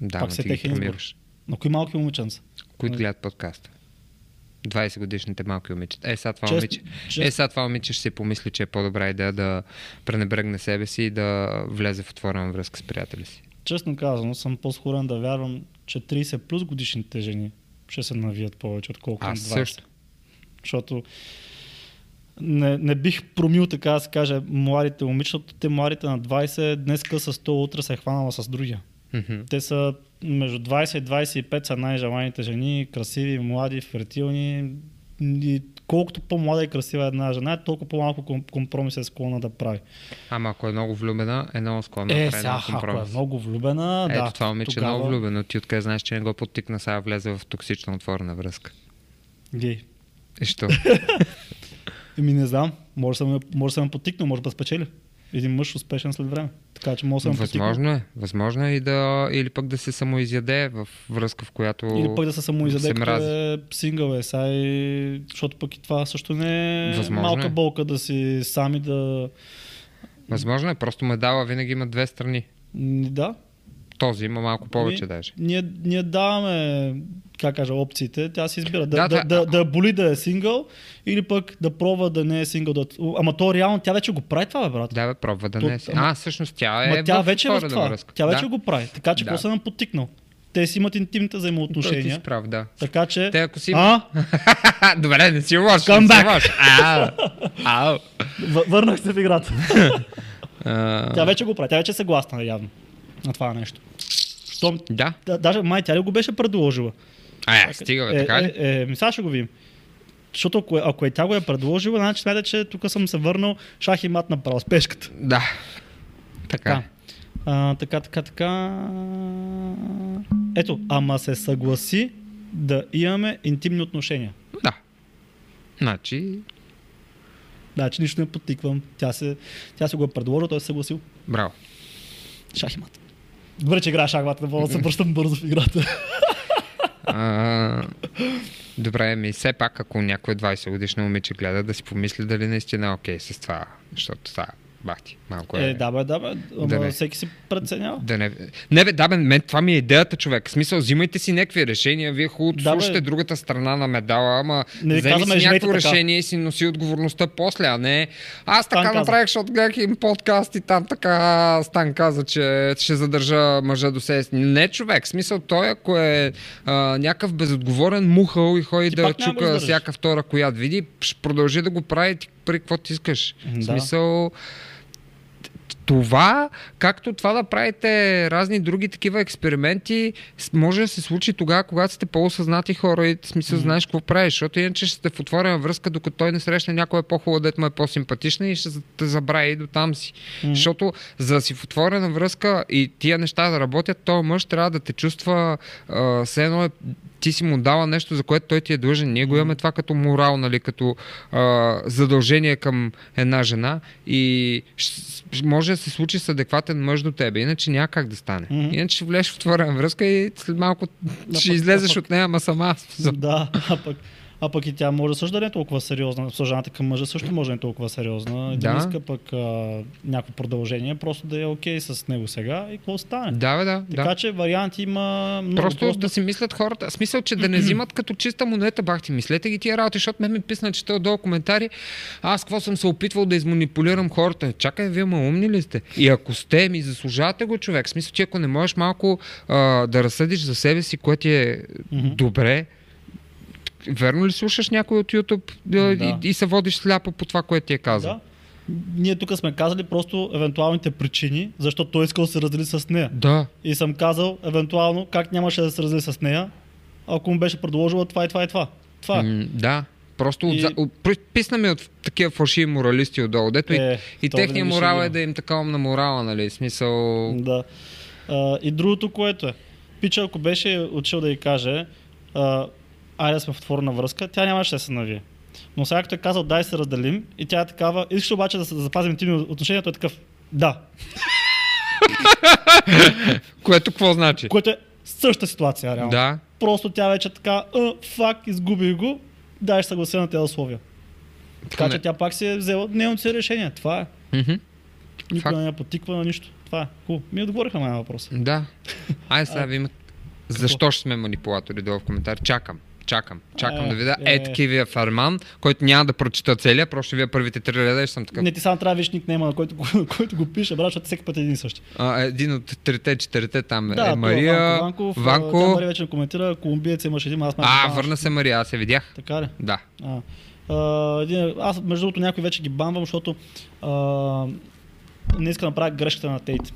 да, пак но си е ти ги промиваш. Но кои малки момиченца? Които гледат подкаста. 20 годишните малки момичета. Е, сега това Чест- момиче. чест- Е, сега това момиче ще си помисли, че е по-добра идея да пренебрегне себе си и да влезе в отворена връзка с приятели си. Честно казано, съм по-склонен да вярвам, че 30 плюс годишните жени ще се навият повече, отколкото на Аз 20. също. Защото не, не бих промил така да се каже младите момичета, те младите на 20 днеска с 100, утре се е хванала с другия. Мгм. Те са между 20 и 25 са най-желаните жени, красиви, млади, фертилни. И колкото по-млада и красива е една жена, толкова по-малко ком- компромис е склонна да прави. Ама ако е много влюбена, е много склонна да Е, прави сега, много ако е компромис. много влюбена, Ето да. това момиче тогава... е много влюбено. Ти откъде знаеш, че не го подтикна, сега влезе в токсична отворена връзка. Гей. И що? <laughs> Еми не знам, може да съм, може да съм потикнал, може да спечели. Един мъж успешен след време. Така че може да потикнал. Възможно е. Възможно е и да, или пък да се самоизяде в връзка, в която Или пък да се самоизяде, се като е сингъл е, и... защото пък и това също не е Възможно малка е. болка да си сами да... Възможно е, просто медала винаги има две страни. Да, Този има малко повече Ами, даже. Ние, ние даваме, как кажа, опциите, тя си избира да, Да, да, да, да, боли да е сингъл или пък да пробва да не е сингъл. Да... Ама то реално тя вече го прави това, бе, брат. Да, бе, пробва да То- не си. ама- А, всъщност тя е тя в вече е в това. връзка. Тя вече да. го прави. Така че Да. какво съм подтикнал? Те си имат интимните Той ти взаимоотношения. прав, да. Така че... Те ако си... А? <laughs> Добре, не си лош. Come back. Ау. Ау. Върнах се в играта. <laughs> Тя вече го прави. Тя вече е съгласна явно на това нещо. Щом, Да. да, даже май тя ли го беше предложила? А, стига, бе, така ли? Е, е, ми сега ще го видим. Защото ако, е- ако е тя го е предложила, значи смята, че тук съм се върнал шах и мат направо с пешката. Да. Така. Да. А, така, така, така. Ето, ама се съгласи да имаме интимни отношения. Да. Значи, Значи нищо не подтиквам. Тя се, тя се го е предложила, той се съгласил. браво. Шах и мат. Добре, че играя шах и мат, не мога да се връщам бързо в играта. А, добре, ми все пак, ако някой 20 годишно момиче гледа, да си помисли дали наистина е окей с това, защото това бахти, малко е... Е, да бе, да бе, ама Да не. всеки си преценява. Да не... не бе, да бе, мен това ми е идеята, човек. В смисъл, взимайте си някакви решения, вие хубаво Да, бе. слушате другата страна на медала, ама Не вземи казваме, си някакво така. решение и си носи отговорността после, а не аз Стан така каза. направих, защото гледах им подкаст и там така Стан каза, че ще задържа мъжа до себе. Не, човек, в смисъл той, ако е а, някакъв безотговорен мухъл и ходи Ти да чука всяка втора, която види, ще продължи да го прави. Прави какво ти искаш. Да. В смисъл, това, както това да правите разни други такива експерименти, може да се случи тогава, когато сте по-осъзнати хора и смисъл Мгм. знаеш какво правиш, защото иначе ще сте в отворена връзка, докато той не срещне някоя по-хубава, дет му е по-симпатична и ще те забрави и до там си. М. Защото за да си в отворена връзка и тия неща да работят, този мъж трябва да те чувства а, все едно е, ти си му дала нещо, за което той ти е длъжен. Ние го имаме това като морал, нали, като а, задължение към една жена и може да се случи с адекватен мъж до тебе, иначе няма как да стане. Мгм. Иначе ще влезеш в отворена връзка и след малко Да, ще пък- излезеш а пък- от нея, ама сама. Да, а пък, а пък и тя може също да не е толкова сериозна. Жената към мъжа също може да не е толкова сериозна. Да. Не иска пък а, някакво продължение, просто да е окей с него сега и какво стане. Да, бе, да. Така да. че варианти има много. Просто, да си мислят хората. Смисъл, че да не взимат като чиста монета, бахти. Мислете ги тия работи, защото ме ми писна, че долу коментари. Аз какво съм се опитвал да изманипулирам хората. Чакай, вие ма умни ли сте? И ако сте, ми заслужавате го човек. Смисъл, че ако не можеш малко а, да разсъдиш за себе си, което е Мгм. добре, верно ли слушаш някой от YouTube да, Да. и, и се водиш сляпо по това, което ти е казал? Да. Ние тук сме казали просто евентуалните причини, защо той искал да се раздели с нея. Да. И съм казал, евентуално, как нямаше да се раздели с нея, ако му беше предложила това и това и това. Това. М, да. Просто И- и... от, от, писна ми от такива фалшиви моралисти отдолу, дето и, Е, и винаги ще морал е да им така на морала, нали? Смисъл... Да. А, и другото, което е. Пича, ако беше отишъл да й каже, а, айде да сме в отворена връзка, тя нямаше да се навие. Но сега като е казал, дай се разделим, и тя е такава, искаш обаче да запазим интимни отношения, той е такъв, да. <laughs> Което какво значи? Което е същата ситуация, реално. Да. Просто тя вече е така, а, фак, изгубих го, дай ще съглася на тези условия. Така Поне- че тя пак си е взела нейното си решение. Това е. Никой Факт. не я потиква на нищо. Това е. Хубаво. Ми отговориха на моя въпрос. Да. <laughs> Ай, сега ви имат... Защо ще сме манипулатори долу в коментар? Чакам. Чакам. Чакам Е, да видя е. е такивия фарман, който няма да прочита целия, просто вие първите три реда и съм такъв. Не ти само трябва да виж никнейма, на който, <laughs> който го пише, брат, защото всеки път е един същи. А, един от трите, четирите там е Да, Мария, това Ванко, Ванко. Тя Мария вече не коментира, колумбиец имаше един, аз А, върна се Мария, аз я видях. Така ли? Да. А, а, един, аз, между другото, някой вече ги бамвам, защото а, не иска да направя грешката на Тейт,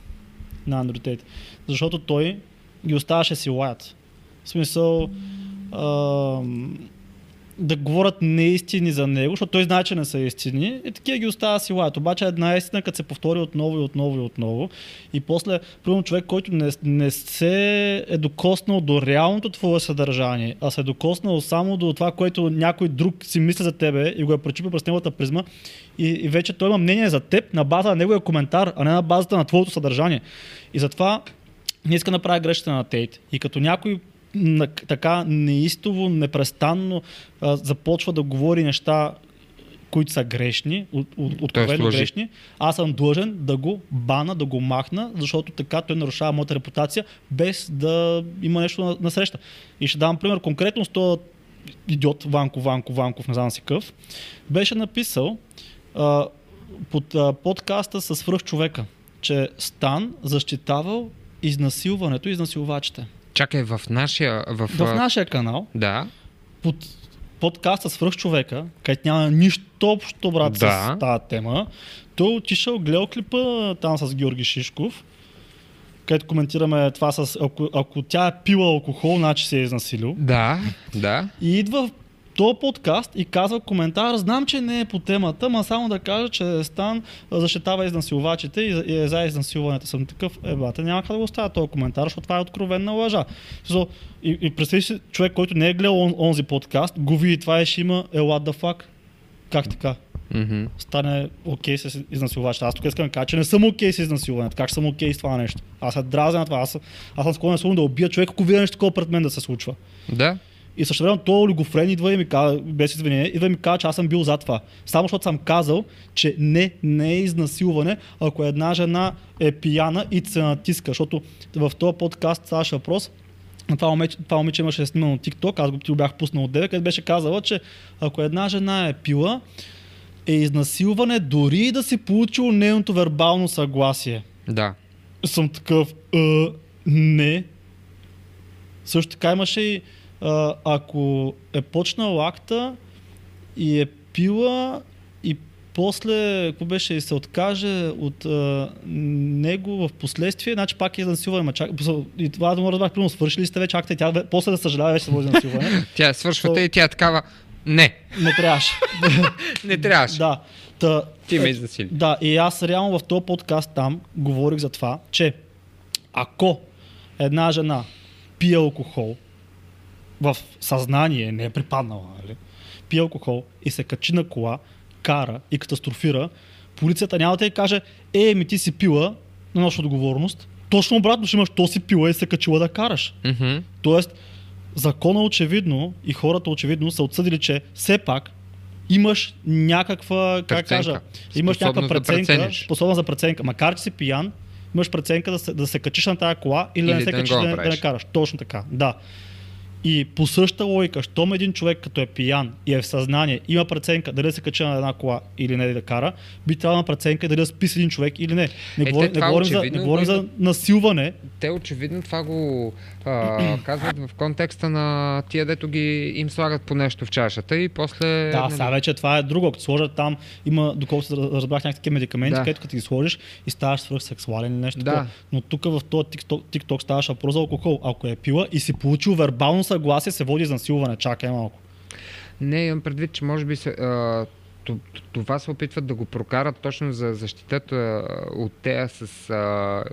на Андрю Тейт. Защото той ги оставаше си лаят. В смисъл да говорят неистини за него, защото той знае, че не са истини и такива ги остава си лаят. Обаче една истина, като се повтори отново и отново и отново и после, примерно човек, който не, не се е докоснал до реалното твое съдържание, а се е докоснал само до това, което някой друг си мисли за тебе и го е пречупил през неговата призма и, и вече той има мнение за теб на база на неговия коментар, а не на базата на твоето съдържание. И затова не иска да направя грешката на Тейт. И като някой така неистово, непрестанно а, започва да говори неща, които са грешни, от, от, откровено лъжи. грешни, аз съм длъжен да го бана, да го махна, защото така той нарушава моята репутация, без да има нещо на, на среща. И ще дам пример конкретно с този идиот Ванко, Ванко, Ванков, не знам си къв, беше написал а, под а, подкаста с свръхчовека, че Стан защитавал изнасилването и изнасилвачите. Чакай, в нашия... В, В нашия канал, Да. под подкаста Свръхчовека, където няма нищо общо, брат, Да. с тази тема, той е отишъл, гледал клипа там с Георги Шишков, където коментираме това с ако, ако тя е пила алкохол, значи се е изнасилил. Да, да. И идва този подкаст и казва коментар, знам, че не е по темата, ма само да кажа, че Стан защитава изнасилвачите и, е за изнасилването. Съм такъв, е, бата, няма как да го оставя този коментар, защото това е откровенна лъжа. И, и представи си човек, който не е гледал он, онзи подкаст, го види това и ще има, е what the fuck. Как така? Мгм. Стане окей okay с изнасилвачите. Аз тук искам да кажа, че не съм окей okay с изнасилването. Как съм окей okay с това нещо? Аз се дразня на това. Аз, аз съм склонен склонен да убия човек, ако видя нещо такова пред мен да се случва. Да. И също време този олигофрен идва и ми казва, без извинение, идва и ми казва, че аз съм бил за това. Само защото съм казал, че не, не е изнасилване, ако една жена е пияна и се натиска. Защото в този подкаст ставаше въпрос, това момиче, това момиче имаше снимано TikTok, аз го ти го бях пуснал от деве, където беше казала, че ако една жена е пила, е изнасилване дори и да си получил нейното вербално съгласие Да. съм такъв, а, не. Също така имаше и, а, ако е почнал акта и е пила и после, какво беше, и се откаже от а, него в последствие, значи пак е изнасилване. Ма чак, и това да му разбрах, примерно, свършили сте вече акта и тя после да съжалява, вече се води изнасилване. <laughs> Тя свършвате То- и тя е такава. Не, Не трябваше. <laughs> не трябваше. да. Та, Ти ме изнасили. Да, и аз реално в този подкаст там говорих за това, че ако една жена пие алкохол в съзнание, не е припаднала, нали? пие алкохол и се качи на кола, кара и катастрофира, полицията няма да й каже, е, ми ти си пила на наша отговорност. Точно обратно ще имаш, то си пила и се качила да караш. Мгм. Тоест, закона очевидно и хората очевидно са отсъдили, че все пак имаш някаква, как Преценка. кажа, имаш някаква да преценка, прецениш. способна за преценка. Макар че си пиян, имаш преценка да се, да се качиш на тази кола или, да Или не се да не качиш го да, да не караш. Точно така, да. И по същата логика, щом един човек като е пиян и е в съзнание, има преценка дали да се качи на една кола или не да кара, би трябвало има преценка дали да спи с един човек или не. Не, Е, говорим, те не говорим, за, не говорим го за насилване, Те очевидно това го а, <clears throat> казват в контекста на тия, дето ги им слагат по нещо в чашата и после... Да, нали, сега вече това е друго. Като сложат там, има, доколкото разбрах, някакви медикаменти, Да. където като ги сложиш и ставаш свръхсексуален или нещо Да. такова. Но тук в този TikTok, TikTok ставаш въпрос за алкохол. Ако е пила и си получил вербално съгласие, се води изнасилване. Чакай малко. Не, имам предвид, че може би се, а, това се опитват да го прокарат точно за защитата от тея с а,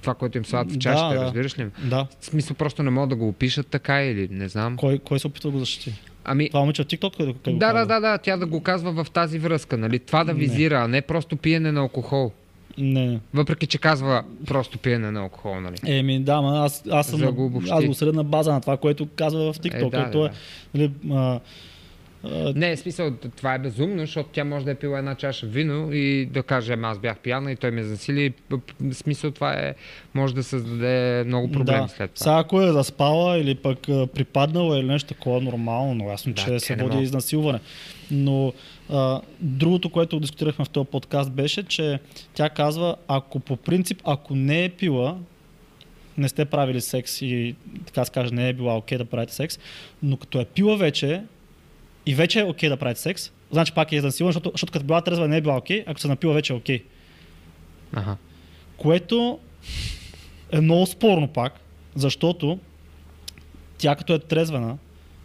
това, което им слагат в Да, чашата, да. разбираш ли? Да. В смисъл просто не могат да го опишат така или не знам. Кой, кой се опитва да го защити? Ами, Това момиче в TikTok, къде го да, да, да, да, тя да го казва в тази връзка, нали? Това да Не. визира, а не просто пиене на алкохол. Не. Въпреки, че казва просто пиене на алкохол, нали? Еми, да, ма аз, аз съм За го аз го съдя на база на това, което казва в TikTok. Е, да, да, е, нали, а, а, Не, в смисъл, това е безумно, защото тя може да е пила една чаша вино и да каже, ама аз бях пияна и той ме засили. Смисъл, това е, може да създаде много проблеми да. след това. Сега ако е заспала или пък припаднала или нещо такова нормално, но ясно, Да, че се води изнасилване. Но а, другото, което дискутирахме в този подкаст беше, че тя казва, ако по принцип, ако не е пила, не сте правили секс и така се каже, не е била окей да правите секс, но като е пила вече и вече е окей да правите секс, значи пак е изнасилване, защото, защото като била трезва не е била окей, ако се напила вече е окей. Аха. Което е много спорно пак, защото тя като е трезвена,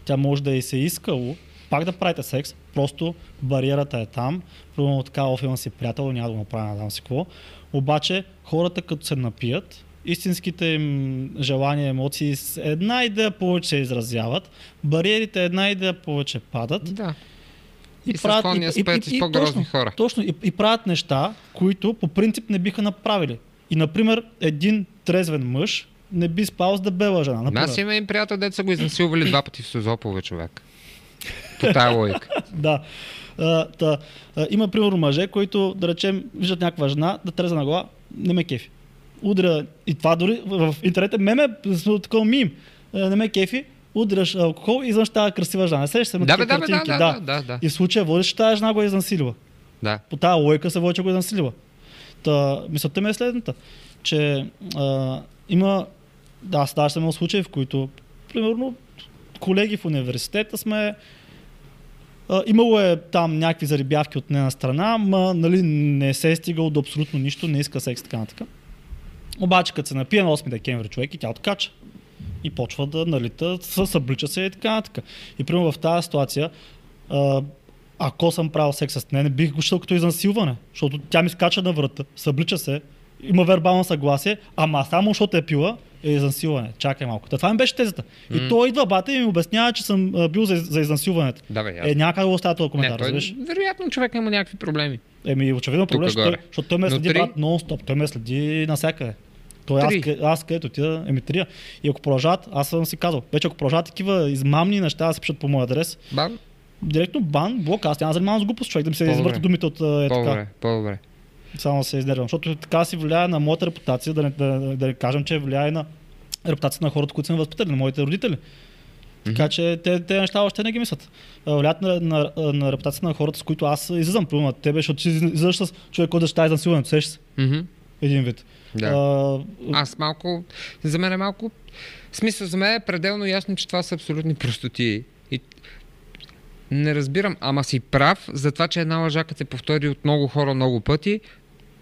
тя може да и се е искало пак да правите секс, просто бариерата е там, примерно така, оф, имам си приятел, няма да го направя, не знам си какво. Обаче хората като се напият, истинските им желания, емоции с една идея повече се изразяват, бариерите една идея повече падат Да. И, са склонни да спят и, с точно, по-грозни хора. Точно, и, и правят неща, които по принцип не биха направили. И, например, един трезвен мъж не би спал с дебела жена. Например. Аз има им приятел, дето са го изнасилвали два пъти в Созопове, човек. По тая логика. <laughs> Да. А, та, а, има, примерно, мъже, които, да речем, виждат някаква жена, да треза на глава, не ме кефи. Удря, и това дори в интернет е меме, такова мим. А, Не ме кефи, удряш алкохол и изведнъж става красива жена. Сещаш се да, бе, да, да, да, да, да, да. И в случая водиш, тази жена го е изнасилила. да. По тази логика се води, че го е насилила. Та, мисълта ми е следната, че а, има, да, съм имал случаи, в които, примерно, колеги в университета сме, а, имало е там някакви зарибявки от нейна страна, ма нали, не се е стигало до абсолютно нищо, не иска секс така нататък. Обаче, като се напие на 8 декември човек и тя откача. И почва да налита, съ- съблича се и така нататък. И примерно в тази ситуация, а, ако съм правил секс с нея, не бих го считал като изнасилване, защото тя ми скача на врата, съблича се, има вербално съгласие, ама само защото е пила, е изнасилване. Чакай малко. Та това ми беше тезата. И М. той идва бата и ми обяснява, че съм бил за, за изнасилването. Да, бе, Е, няма как да оставя този Не, коментар, той, разбираш? вероятно човек има някакви проблеми. Еми, очевидно проблем, защото той, защото той ме следи Внутри? брат нон-стоп, той ме следи навсякъде. Той аз, Три. аз където отида, еми трия. И ако продължават, аз съм си казал, вече ако продължават такива измамни неща да се пишат по мой адрес, Бан? директно бан, блок, аз няма занимавам с глупост, човек да ми се По-добре. извъртат думите от е, така. По-добре, по-добре. Само се изнервям, защото така си влияе на моята репутация, да не, да, да не кажем, че влияе на репутацията на хората, които са ме възпитали, на моите родители. Така че те, те неща още не ги мислят. А, Влияят на, на, на, репутацията на хората, с които аз излизам. Примерно на тебе, защото ти излизаш с човек, който ще изнасилването, сещаш се. Мгм. Един вид. Да. А, Аз малко, за мен е малко, в смисъл за мен е пределно ясно, че това са абсолютни простоти. И Не разбирам, ама си прав за това, че една лъжа, като се повтори от много хора много пъти,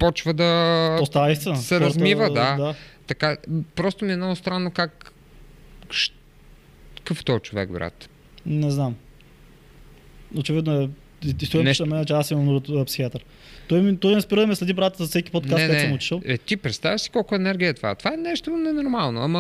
почва да То става истина. се Хората, размива, да. Така, просто ми е много странно как... Какъв е този човек, брат? Не знам. Очевидно е. И той Нещо- мен, че аз имам нужда от психиатър. Той, ми, той ме спира да ме следи брата за всеки подкаст, не, където съм не. отишъл. Е, ти представяш си колко енергия е това? Това е нещо ненормално, ама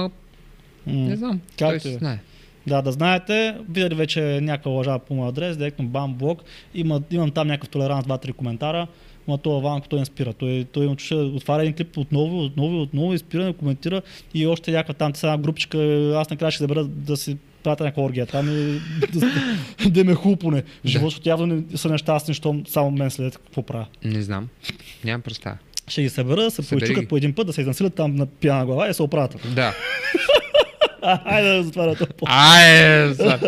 М. не знам. Както Той е. знае. Да, да знаете, видели вече някаква лъжа по моя адрес, директно бам блок. Има, имам там някакъв толеранс, 2-3 коментара, но това Ванко той не спира. Той, той им чуше, отваря един клип отново, отново, отново, и спира, не коментира и още някаква там сега групичка, аз накрая ще забера да си пратя някаква оргия там и <laughs> да, да ме хупоне. В живота, защото явно не са нещастни, щом само мен след какво правя. Не знам. Нямам представа. Ще ги събера, да се поичукат по един път, да се изнасилят там на пияна глава и да се оправят. Да. <laughs> Айде да затваря това. Ай, са.